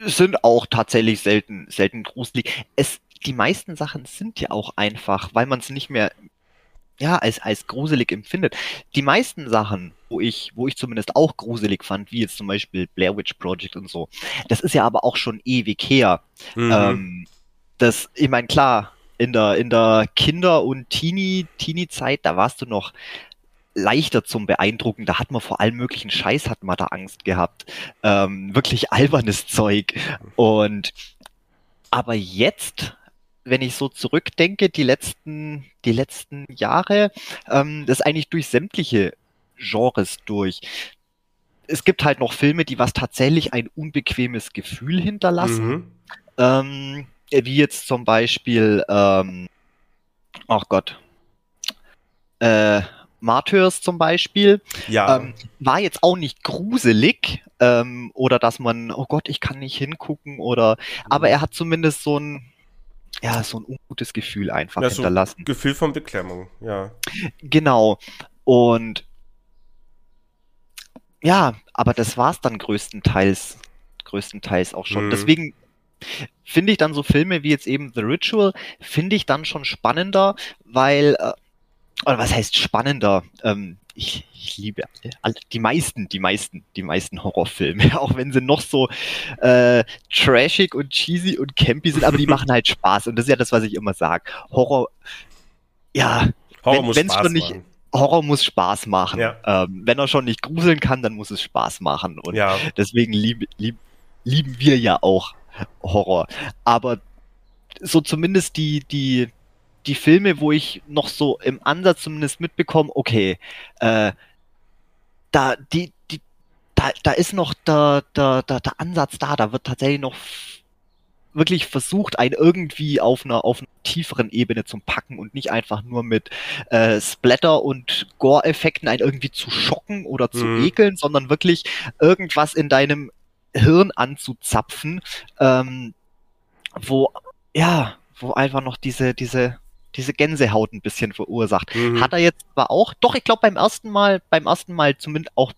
Sind auch tatsächlich selten, selten gruselig. Es, die meisten Sachen sind ja auch einfach, weil man es nicht mehr ja, als, als gruselig empfindet. Die meisten Sachen, wo ich, wo ich zumindest auch gruselig fand, wie jetzt zum Beispiel Blair Witch Project und so, das ist ja aber auch schon ewig her. Mhm. Ähm, das, ich meine, klar, in der, in der Kinder- und Teenie, Teenie-Zeit, da warst du noch leichter zum Beeindrucken. Da hat man vor allem möglichen Scheiß, hat man da Angst gehabt. Ähm, wirklich albernes Zeug. Und aber jetzt, wenn ich so zurückdenke, die letzten, die letzten Jahre, ähm, das eigentlich durch sämtliche Genres durch. Es gibt halt noch Filme, die was tatsächlich ein unbequemes Gefühl hinterlassen. Mhm. Ähm, äh, wie jetzt zum Beispiel, ähm, ach Gott, äh, Martyrs zum Beispiel, ja. ähm, war jetzt auch nicht gruselig ähm, oder dass man, oh Gott, ich kann nicht hingucken oder, aber er hat zumindest so ein, ja, so ein ungutes Gefühl einfach ja, hinterlassen. So Gefühl von Beklemmung, ja. Genau. Und ja, aber das war es dann größtenteils, größtenteils auch schon. Mhm. Deswegen finde ich dann so Filme wie jetzt eben The Ritual, finde ich dann schon spannender, weil, äh, oder was heißt spannender? Ähm, ich, ich liebe alle, die meisten, die meisten, die meisten Horrorfilme, auch wenn sie noch so äh, trashig und cheesy und campy sind, aber die machen halt Spaß und das ist ja das, was ich immer sage. Horror, ja, Horror wenn, muss Spaß schon nicht, machen. Horror muss Spaß machen. Ja. Ähm, wenn er schon nicht gruseln kann, dann muss es Spaß machen. Und ja. deswegen lieb, lieb, lieben wir ja auch Horror. Aber so zumindest die, die, die Filme, wo ich noch so im Ansatz zumindest mitbekomme, okay, äh, da, die, die, da, da ist noch der, der, der, der Ansatz da, da wird tatsächlich noch wirklich versucht, einen irgendwie auf einer, auf einer tieferen Ebene zu packen und nicht einfach nur mit äh, Splatter und Gore-Effekten einen irgendwie zu schocken oder zu mhm. ekeln, sondern wirklich irgendwas in deinem Hirn anzuzapfen, ähm, wo, ja, wo einfach noch diese, diese, diese Gänsehaut ein bisschen verursacht. Mhm. Hat er jetzt aber auch, doch, ich glaube beim ersten Mal, beim ersten Mal zumindest auch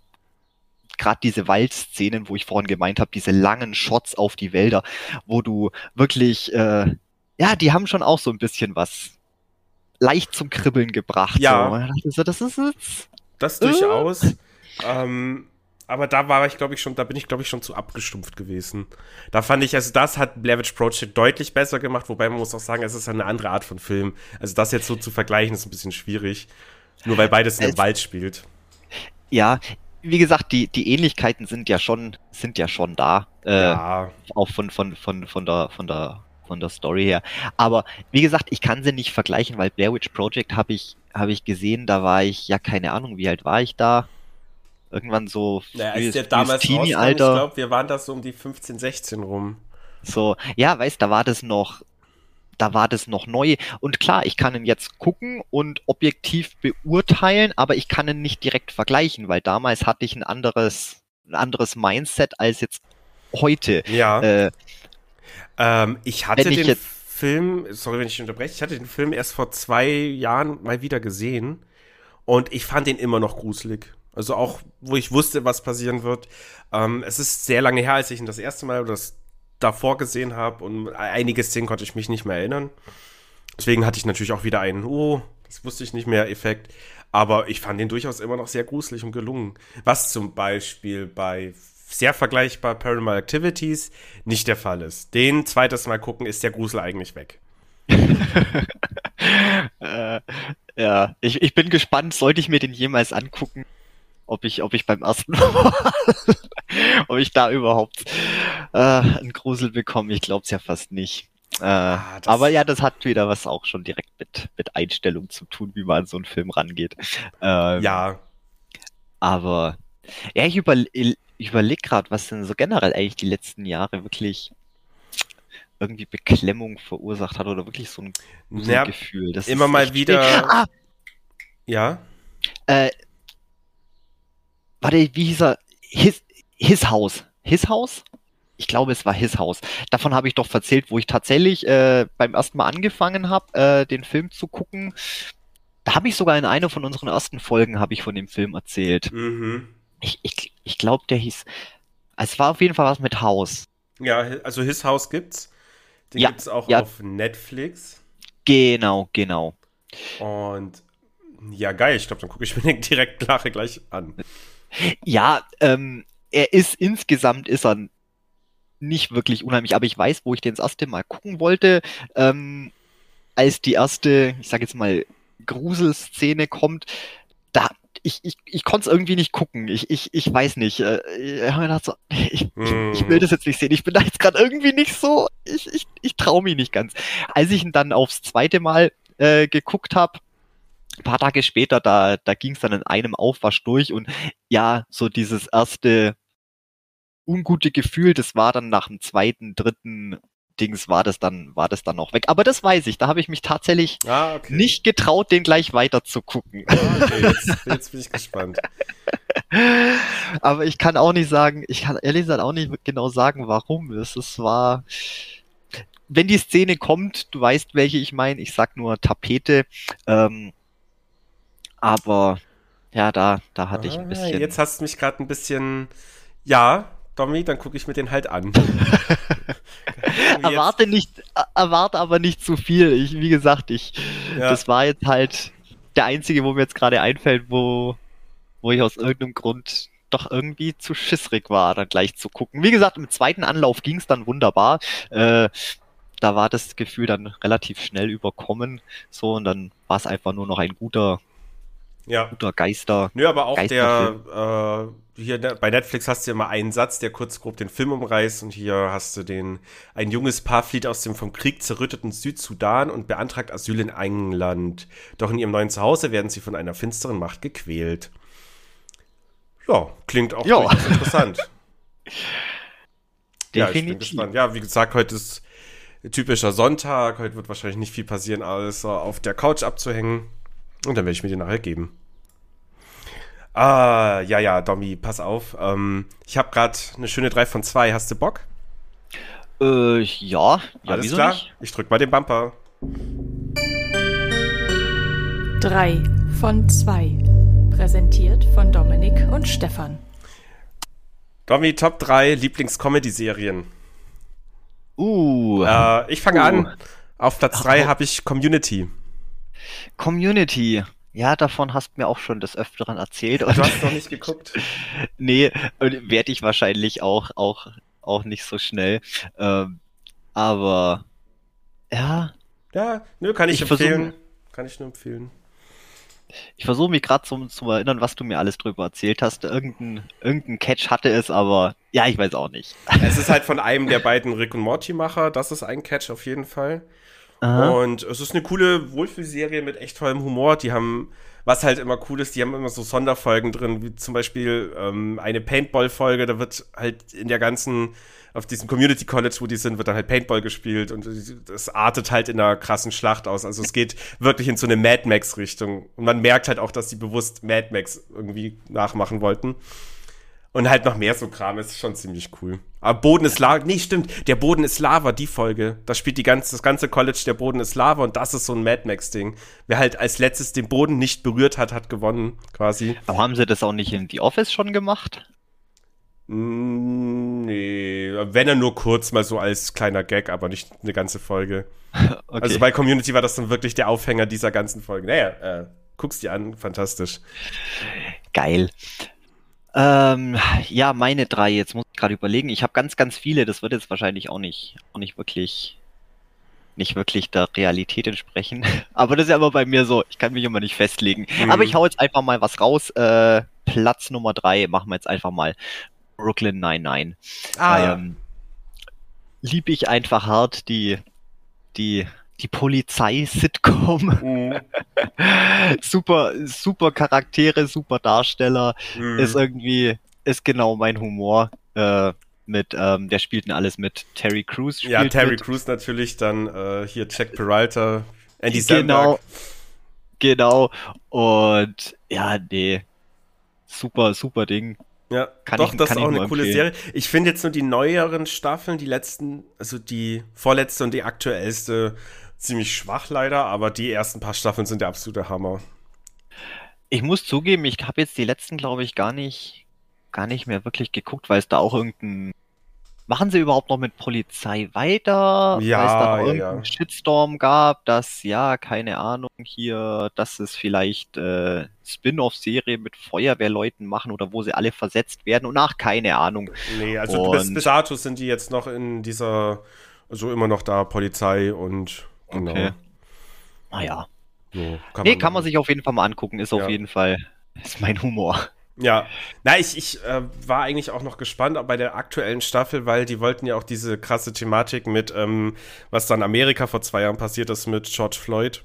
gerade diese Waldszenen, wo ich vorhin gemeint habe, diese langen Shots auf die Wälder, wo du wirklich, äh, ja, die haben schon auch so ein bisschen was leicht zum Kribbeln gebracht. Ja. So. Das ist es. Das durchaus. Äh. Ähm, aber da war ich, glaube ich, schon, da bin ich, glaube ich, schon zu abgestumpft gewesen. Da fand ich, also das hat Blair Witch Project deutlich besser gemacht, wobei man muss auch sagen, es ist eine andere Art von Film. Also das jetzt so zu vergleichen, ist ein bisschen schwierig. Nur weil beides in dem Wald spielt. Ja, wie gesagt, die, die Ähnlichkeiten sind ja schon, sind ja schon da. Äh, ja. Auch von, von, von, von der, von der, von der Story her. Aber wie gesagt, ich kann sie nicht vergleichen, weil Blair Witch Project habe ich, habe ich gesehen, da war ich, ja, keine Ahnung, wie alt war ich da? Irgendwann so naja, als der damals Teenie Alter. Ich glaube, wir waren da so um die 15, 16 rum. So, ja, weißt, da war das noch da war das noch neu. Und klar, ich kann ihn jetzt gucken und objektiv beurteilen, aber ich kann ihn nicht direkt vergleichen, weil damals hatte ich ein anderes, ein anderes Mindset als jetzt heute. Ja. Äh, ähm, ich hatte den jetzt, Film, sorry, wenn ich unterbreche, ich hatte den Film erst vor zwei Jahren mal wieder gesehen und ich fand ihn immer noch gruselig. Also auch, wo ich wusste, was passieren wird. Ähm, es ist sehr lange her, als ich ihn das erste Mal oder das davor gesehen habe und einige Szenen konnte ich mich nicht mehr erinnern. Deswegen hatte ich natürlich auch wieder einen, oh, das wusste ich nicht mehr, Effekt. Aber ich fand den durchaus immer noch sehr gruselig und gelungen. Was zum Beispiel bei sehr vergleichbar Paranormal Activities nicht der Fall ist. Den zweites Mal gucken ist der Grusel eigentlich weg. äh, ja, ich, ich bin gespannt, sollte ich mir den jemals angucken, ob ich, ob ich beim ersten Mal, ob ich da überhaupt äh, einen Grusel bekomme. Ich glaube es ja fast nicht. Äh, ah, aber ja, das hat wieder was auch schon direkt mit, mit Einstellung zu tun, wie man an so einen Film rangeht. Ähm, ja. Aber ja, ich, über, ich überlege gerade, was denn so generell eigentlich die letzten Jahre wirklich irgendwie Beklemmung verursacht hat oder wirklich so ein ja, Gefühl. Das immer mal wieder. Ah! Ja. Äh, warte, wie hieß er? His, his House. His House? Ich glaube, es war His House. Davon habe ich doch erzählt, wo ich tatsächlich äh, beim ersten Mal angefangen habe, äh, den Film zu gucken. Da habe ich sogar in einer von unseren ersten Folgen habe ich von dem Film erzählt. Mhm. Ich, ich, ich glaube, der hieß. Es war auf jeden Fall was mit Haus. Ja, also His House gibt's. Den ja, gibt's auch ja. auf Netflix. Genau, genau. Und ja, geil. Ich glaube, dann gucke ich mir den direkt gleich an. Ja, ähm, er ist insgesamt ist er nicht wirklich unheimlich, aber ich weiß, wo ich den das erste Mal gucken wollte, ähm, als die erste, ich sag jetzt mal, Gruselszene kommt, da ich, ich, ich konnte es irgendwie nicht gucken. Ich, ich, ich weiß nicht. Äh, ich, so, ich, ich, ich will das jetzt nicht sehen. Ich bin da jetzt gerade irgendwie nicht so. Ich, ich, ich traue mich nicht ganz. Als ich ihn dann aufs zweite Mal äh, geguckt habe, ein paar Tage später, da, da ging es dann in einem Aufwasch durch und ja, so dieses erste ungute Gefühl, das war dann nach dem zweiten, dritten Dings war das dann, war das dann noch weg. Aber das weiß ich, da habe ich mich tatsächlich ah, okay. nicht getraut, den gleich weiter zu gucken. Ah, okay, jetzt, jetzt bin ich gespannt. Aber ich kann auch nicht sagen, ich kann ehrlich gesagt auch nicht genau sagen, warum. Es, es war, wenn die Szene kommt, du weißt, welche ich meine, ich sag nur Tapete, ähm, aber ja, da, da hatte ah, ich ein ah, bisschen. Jetzt hast du mich gerade ein bisschen, ja, Domi, dann gucke ich mir den halt an. erwarte nicht, erwarte aber nicht zu viel. Ich, wie gesagt, ich, ja. das war jetzt halt der einzige, wo mir jetzt gerade einfällt, wo, wo ich aus irgendeinem Grund doch irgendwie zu schissrig war, dann gleich zu gucken. Wie gesagt, im zweiten Anlauf ging es dann wunderbar. Äh, da war das Gefühl dann relativ schnell überkommen, so und dann war es einfach nur noch ein guter, ja. guter Geister. Nö, aber auch der äh, hier ne, bei Netflix hast du ja immer einen Satz, der kurz grob den Film umreißt und hier hast du den, ein junges Paar flieht aus dem vom Krieg zerrütteten Südsudan und beantragt Asyl in England. Doch in ihrem neuen Zuhause werden sie von einer finsteren Macht gequält. Ja, klingt auch ja. interessant. Definitiv. Ja, ich bin gespannt. Ja, wie gesagt, heute ist typischer Sonntag. Heute wird wahrscheinlich nicht viel passieren, alles auf der Couch abzuhängen. Und dann werde ich mir den nachher geben. Ah, ja, ja, Domi, pass auf. Ähm, ich habe gerade eine schöne 3 von 2. Hast du Bock? Äh, ja. ja Alles klar? Nicht? Ich drück mal den Bumper. 3 von 2. Präsentiert von Dominik und Stefan. Domi, Top 3 Lieblings-Comedy-Serien. Uh. Äh, ich fange uh. an. Auf Platz 3 habe ich Community. Community. Ja, davon hast du mir auch schon des Öfteren erzählt. Du hast noch nicht geguckt? nee, werde ich wahrscheinlich auch, auch, auch nicht so schnell. Ähm, aber ja. Ja, nö, kann ich, ich empfehlen. Versuch, kann ich nur empfehlen. Ich versuche mich gerade zu, zu erinnern, was du mir alles drüber erzählt hast. Irgendein, irgendein Catch hatte es, aber ja, ich weiß auch nicht. Es ist halt von einem der beiden Rick und Morty-Macher. Das ist ein Catch auf jeden Fall. Aha. Und es ist eine coole Wohlfühlserie mit echt tollem Humor. Die haben, was halt immer cool ist, die haben immer so Sonderfolgen drin, wie zum Beispiel ähm, eine Paintball-Folge. Da wird halt in der ganzen, auf diesem Community College, wo die sind, wird dann halt Paintball gespielt und es artet halt in einer krassen Schlacht aus. Also es geht wirklich in so eine Mad Max-Richtung. Und man merkt halt auch, dass die bewusst Mad Max irgendwie nachmachen wollten. Und halt noch mehr so Kram, ist schon ziemlich cool. Aber Boden ist Lava, nee, stimmt, der Boden ist Lava, die Folge. Da spielt die ganze, das ganze College, der Boden ist Lava und das ist so ein Mad Max-Ding. Wer halt als letztes den Boden nicht berührt hat, hat gewonnen, quasi. Aber haben sie das auch nicht in The Office schon gemacht? Mm, nee, wenn er nur kurz mal so als kleiner Gag, aber nicht eine ganze Folge. okay. Also bei Community war das dann wirklich der Aufhänger dieser ganzen Folge. Naja, äh, guck's dir an, fantastisch. Geil. Ähm, ja, meine drei, jetzt muss ich gerade überlegen. Ich habe ganz, ganz viele, das wird jetzt wahrscheinlich auch nicht, auch nicht wirklich, nicht wirklich der Realität entsprechen. Aber das ist ja immer bei mir so, ich kann mich immer nicht festlegen. Mhm. Aber ich hau jetzt einfach mal was raus. Äh, Platz Nummer drei machen wir jetzt einfach mal Brooklyn 99. Ah, ähm, ja. Lieb ich einfach hart die, die die Polizei-Sitcom. Mhm. super, super Charaktere, super Darsteller. Mhm. Ist irgendwie, ist genau mein Humor. Äh, mit, ähm, der spielt denn alles mit. Terry Crews Ja, Terry mit. Crews natürlich, dann äh, hier Jack Peralta, Andy Genau, genau. Und ja, nee, super, super Ding. Ja, kann doch, ich, das ist auch eine coole Serie. Ich finde jetzt nur die neueren Staffeln, die letzten, also die vorletzte und die aktuellste, ziemlich schwach leider, aber die ersten paar Staffeln sind der absolute Hammer. Ich muss zugeben, ich habe jetzt die letzten, glaube ich, gar nicht, gar nicht mehr wirklich geguckt, weil es da auch irgendein. Machen sie überhaupt noch mit Polizei weiter? Ja, weil es da noch irgendeinen ja. Shitstorm gab, dass, ja, keine Ahnung, hier, dass es vielleicht äh, Spin-off-Serie mit Feuerwehrleuten machen oder wo sie alle versetzt werden und ach, keine Ahnung. Nee, also und, bis, bis dato sind die jetzt noch in dieser, also immer noch da, Polizei und Genau. Okay. Naja. So, kann nee, man kann man sich auf jeden Fall mal angucken. Ist ja. auf jeden Fall ist mein Humor. Ja, na, ich, ich äh, war eigentlich auch noch gespannt bei der aktuellen Staffel, weil die wollten ja auch diese krasse Thematik mit, ähm, was dann Amerika vor zwei Jahren passiert ist mit George Floyd,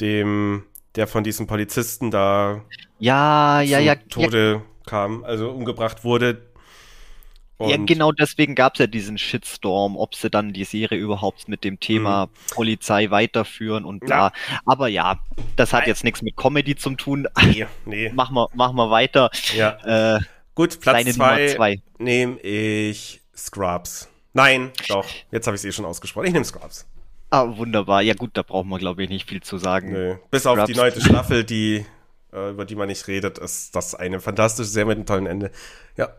dem, der von diesen Polizisten da ja, ja, ja, Tode ja. kam, also umgebracht wurde. Und ja, genau deswegen gab es ja diesen Shitstorm, ob sie dann die Serie überhaupt mit dem Thema mhm. Polizei weiterführen und bla. Ja. Aber ja, das hat jetzt nichts mit Comedy zu tun. Nee, nee. machen, wir, wir weiter. Ja. Äh, Gut, Platz zwei, zwei. nehme ich Scrubs. Nein, doch. Jetzt habe ich es eh schon ausgesprochen. Ich nehme Scrubs. Ah, wunderbar. Ja gut, da brauchen wir, glaube ich, nicht viel zu sagen. Nee. Bis Scrubs. auf die neunte Staffel, die, äh, über die man nicht redet, ist das eine fantastische Serie mit einem tollen Ende. Ja.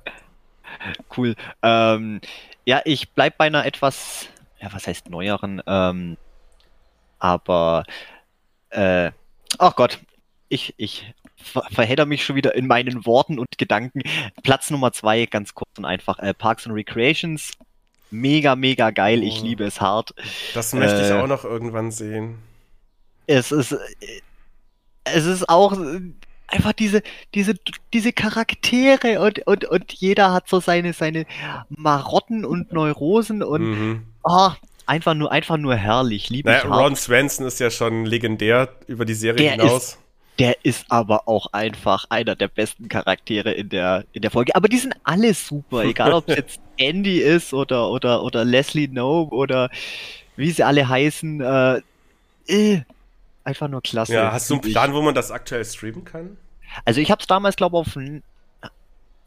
Cool. Ähm, ja, ich bleibe bei einer etwas, ja, was heißt neueren, ähm, aber, äh, ach oh Gott, ich, ich ver verhedder mich schon wieder in meinen Worten und Gedanken. Platz Nummer zwei, ganz kurz und einfach, äh, Parks and Recreations. Mega, mega geil, ich oh. liebe es hart. Das möchte äh, ich auch noch irgendwann sehen. Es ist, es ist auch einfach diese, diese, diese Charaktere und, und, und jeder hat so seine, seine Marotten und Neurosen und mhm. oh, einfach nur, einfach nur herrlich. Liebe naja, Ron Swanson ist ja schon legendär über die Serie der hinaus. Ist, der ist aber auch einfach einer der besten Charaktere in der, in der Folge. Aber die sind alle super, egal ob es jetzt Andy ist oder, oder, oder Leslie Knope oder wie sie alle heißen. Äh, äh, einfach nur klasse. Ja, hast du einen Plan, wo man das aktuell streamen kann? Also ich habe es damals, glaube ich, auf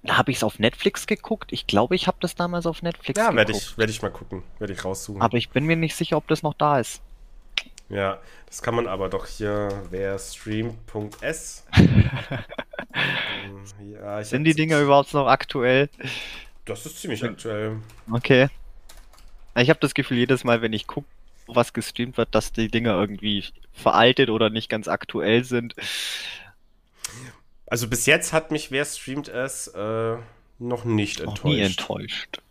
da habe ich es auf Netflix geguckt. Ich glaube, ich habe das damals auf Netflix ja, geguckt. Ja, werde ich, werd ich mal gucken. Werde ich raussuchen. Aber ich bin mir nicht sicher, ob das noch da ist. Ja, das kann man aber doch hier, wer stream.s. Ähm, ja, Sind die Dinger überhaupt noch aktuell? Das ist ziemlich aktuell. Okay. Ich habe das Gefühl, jedes Mal, wenn ich gucke, was gestreamt wird, dass die Dinger irgendwie veraltet oder nicht ganz aktuell sind. Also bis jetzt hat mich, wer streamt es, äh, noch nicht noch enttäuscht. Nie enttäuscht.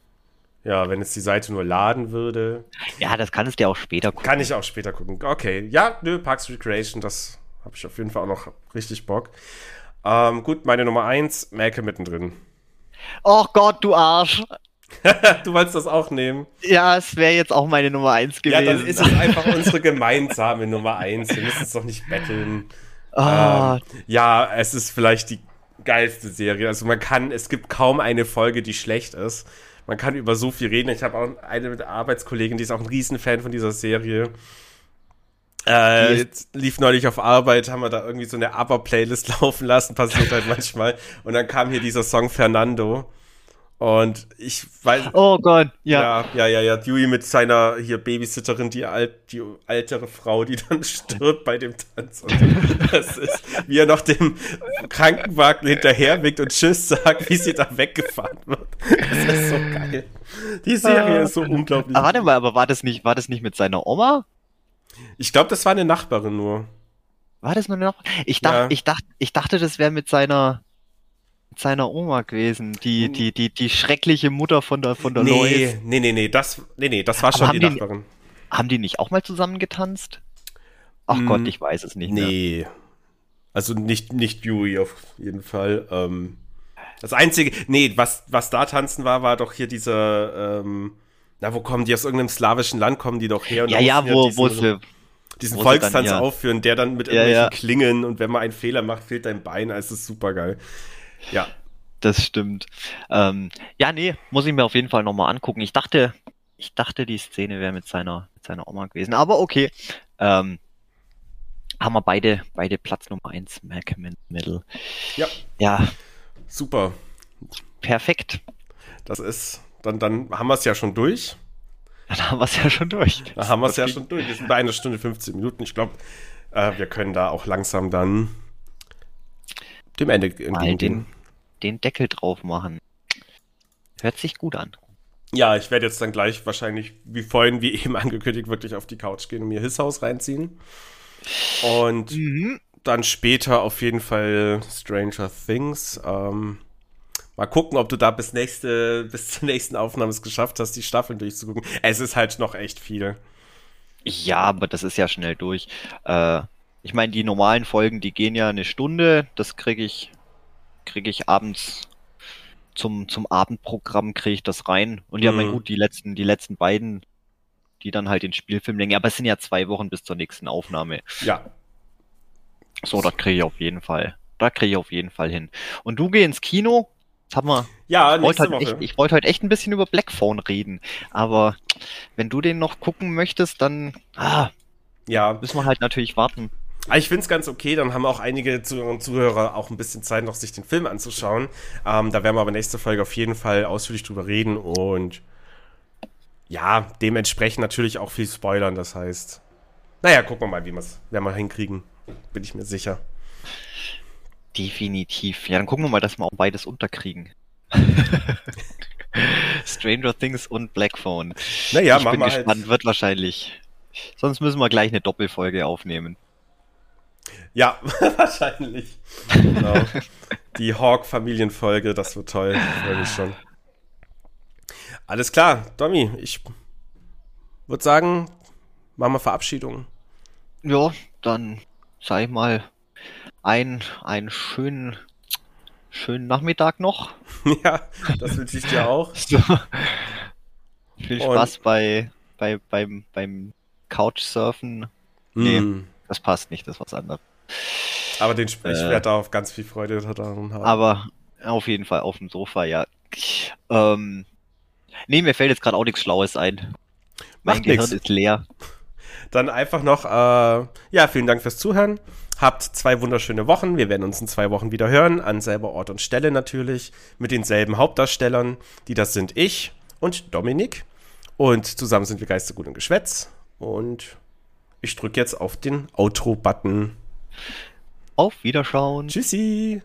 Ja, wenn es die Seite nur laden würde. Ja, das kann es dir auch später gucken. Kann ich auch später gucken. Okay, ja, nö, Parks Recreation, das habe ich auf jeden Fall auch noch richtig Bock. Ähm, gut, meine Nummer eins, Melke mittendrin. Och Gott, du Arsch. du wolltest das auch nehmen. Ja, es wäre jetzt auch meine Nummer 1 gewesen. Ja, dann ist es einfach unsere gemeinsame Nummer 1. Wir müssen es doch nicht betteln. Oh. Ähm, ja, es ist vielleicht die geilste Serie. Also man kann, es gibt kaum eine Folge, die schlecht ist. Man kann über so viel reden. Ich habe auch eine Arbeitskollegin, die ist auch ein Riesenfan von dieser Serie. Äh, lief neulich auf Arbeit, haben wir da irgendwie so eine Aber-Playlist laufen lassen, passiert halt manchmal. Und dann kam hier dieser Song Fernando. Und ich weiß. Oh Gott, ja. Ja, ja, ja, ja. Dewey mit seiner hier Babysitterin, die, alt, die ältere Frau, die dann stirbt bei dem Tanz. Und das ist, wie er noch dem Krankenwagen hinterherwinkt und Tschüss sagt, wie sie da weggefahren wird. Das ist so geil. Die Serie ist so unglaublich. Aber warte mal, aber war das nicht, war das nicht mit seiner Oma? Ich glaube, das war eine Nachbarin nur. War das nur eine Nachbarin? Ich, dacht, ja. ich, dacht, ich dachte, das wäre mit seiner mit seiner Oma gewesen, die, die, die, die schreckliche Mutter von der, von der nee, Lois. Nee, nee, nee, das, nee, nee, das war Aber schon die, die Nachbarin. Haben die nicht auch mal zusammen getanzt? Ach hm, Gott, ich weiß es nicht. Nee. Mehr. Also nicht, nicht Yui auf jeden Fall. Ähm, das einzige, nee, was, was da tanzen war, war doch hier diese, ähm, na, wo kommen die aus irgendeinem slawischen Land, kommen die doch her? Und ja, ja, wo, diesen, wo sie, diesen Volkstanz dann, ja. aufführen, der dann mit irgendwelchen ja, Klingen und wenn man einen Fehler macht, fehlt dein Bein, also ist super geil. Ja. Das stimmt. Ähm, ja, nee, muss ich mir auf jeden Fall nochmal angucken. Ich dachte, ich dachte, die Szene wäre mit seiner, mit seiner Oma gewesen. Aber okay. Ähm, haben wir beide, beide Platz Nummer 1, Malcolm in the Middle. Ja. Ja. Super. Perfekt. Das ist, dann, dann haben wir es ja schon durch. Dann haben wir es ja schon durch. Dann haben wir es ja schon durch. Wir sind bei einer Stunde 15 Minuten. Ich glaube, äh, wir können da auch langsam dann dem Ende entgegen. Den, den Deckel drauf machen. Hört sich gut an. Ja, ich werde jetzt dann gleich wahrscheinlich, wie vorhin, wie eben angekündigt, wirklich auf die Couch gehen und mir His House reinziehen. Und mhm. dann später auf jeden Fall Stranger Things. Ähm, mal gucken, ob du da bis nächste, bis zur nächsten Aufnahme es geschafft hast, die Staffeln durchzugucken. Es ist halt noch echt viel. Ja, aber das ist ja schnell durch. Äh, ich meine, die normalen Folgen, die gehen ja eine Stunde. Das kriege ich, kriege ich abends zum, zum Abendprogramm kriege ich das rein. Und ja, mhm. mein gut, die letzten, die letzten beiden, die dann halt den Spielfilm länger, aber es sind ja zwei Wochen bis zur nächsten Aufnahme. Ja. So, das kriege ich auf jeden Fall. Da kriege ich auf jeden Fall hin. Und du geh ins Kino. Das haben wir. Ja, ich wollte, halt echt, ich wollte heute echt ein bisschen über Blackphone reden. Aber wenn du den noch gucken möchtest, dann ah, ja. müssen wir halt natürlich warten. Ah, ich finde es ganz okay, dann haben auch einige Zuhörer und Zuhörer auch ein bisschen Zeit, noch sich den Film anzuschauen. Ähm, da werden wir aber nächste Folge auf jeden Fall ausführlich drüber reden und ja, dementsprechend natürlich auch viel spoilern. Das heißt, naja, gucken wir mal, wie wir es wir hinkriegen. Bin ich mir sicher. Definitiv. Ja, dann gucken wir mal, dass wir auch beides unterkriegen. Stranger Things und Black Phone. Naja, ich bin gespannt, halt. wird wahrscheinlich. Sonst müssen wir gleich eine Doppelfolge aufnehmen. Ja, wahrscheinlich. Genau. Die Hawk-Familienfolge, das wird toll. Freue mich schon. Alles klar, Domi, ich würde sagen, machen wir Verabschiedung. Ja, dann sag ich mal ein, einen schönen, schönen Nachmittag noch. ja, das wünsche ich dir auch. So. Viel Spaß Und bei, bei, beim, beim Couchsurfen. Nee, mm. Das passt nicht, das ist was anderes. Aber den, ich äh, werde auch ganz viel Freude daran haben. Aber auf jeden Fall auf dem Sofa, ja. Ähm, nee, mir fällt jetzt gerade auch nichts Schlaues ein. Mein Macht Gehirn nix. ist leer. Dann einfach noch, äh, ja, vielen Dank fürs Zuhören. Habt zwei wunderschöne Wochen. Wir werden uns in zwei Wochen wieder hören, an selber Ort und Stelle natürlich, mit denselben Hauptdarstellern. Die das sind ich und Dominik. Und zusammen sind wir Geistergut und Geschwätz. Und ich drücke jetzt auf den Outro-Button. Auf Wiederschauen. Tschüssi.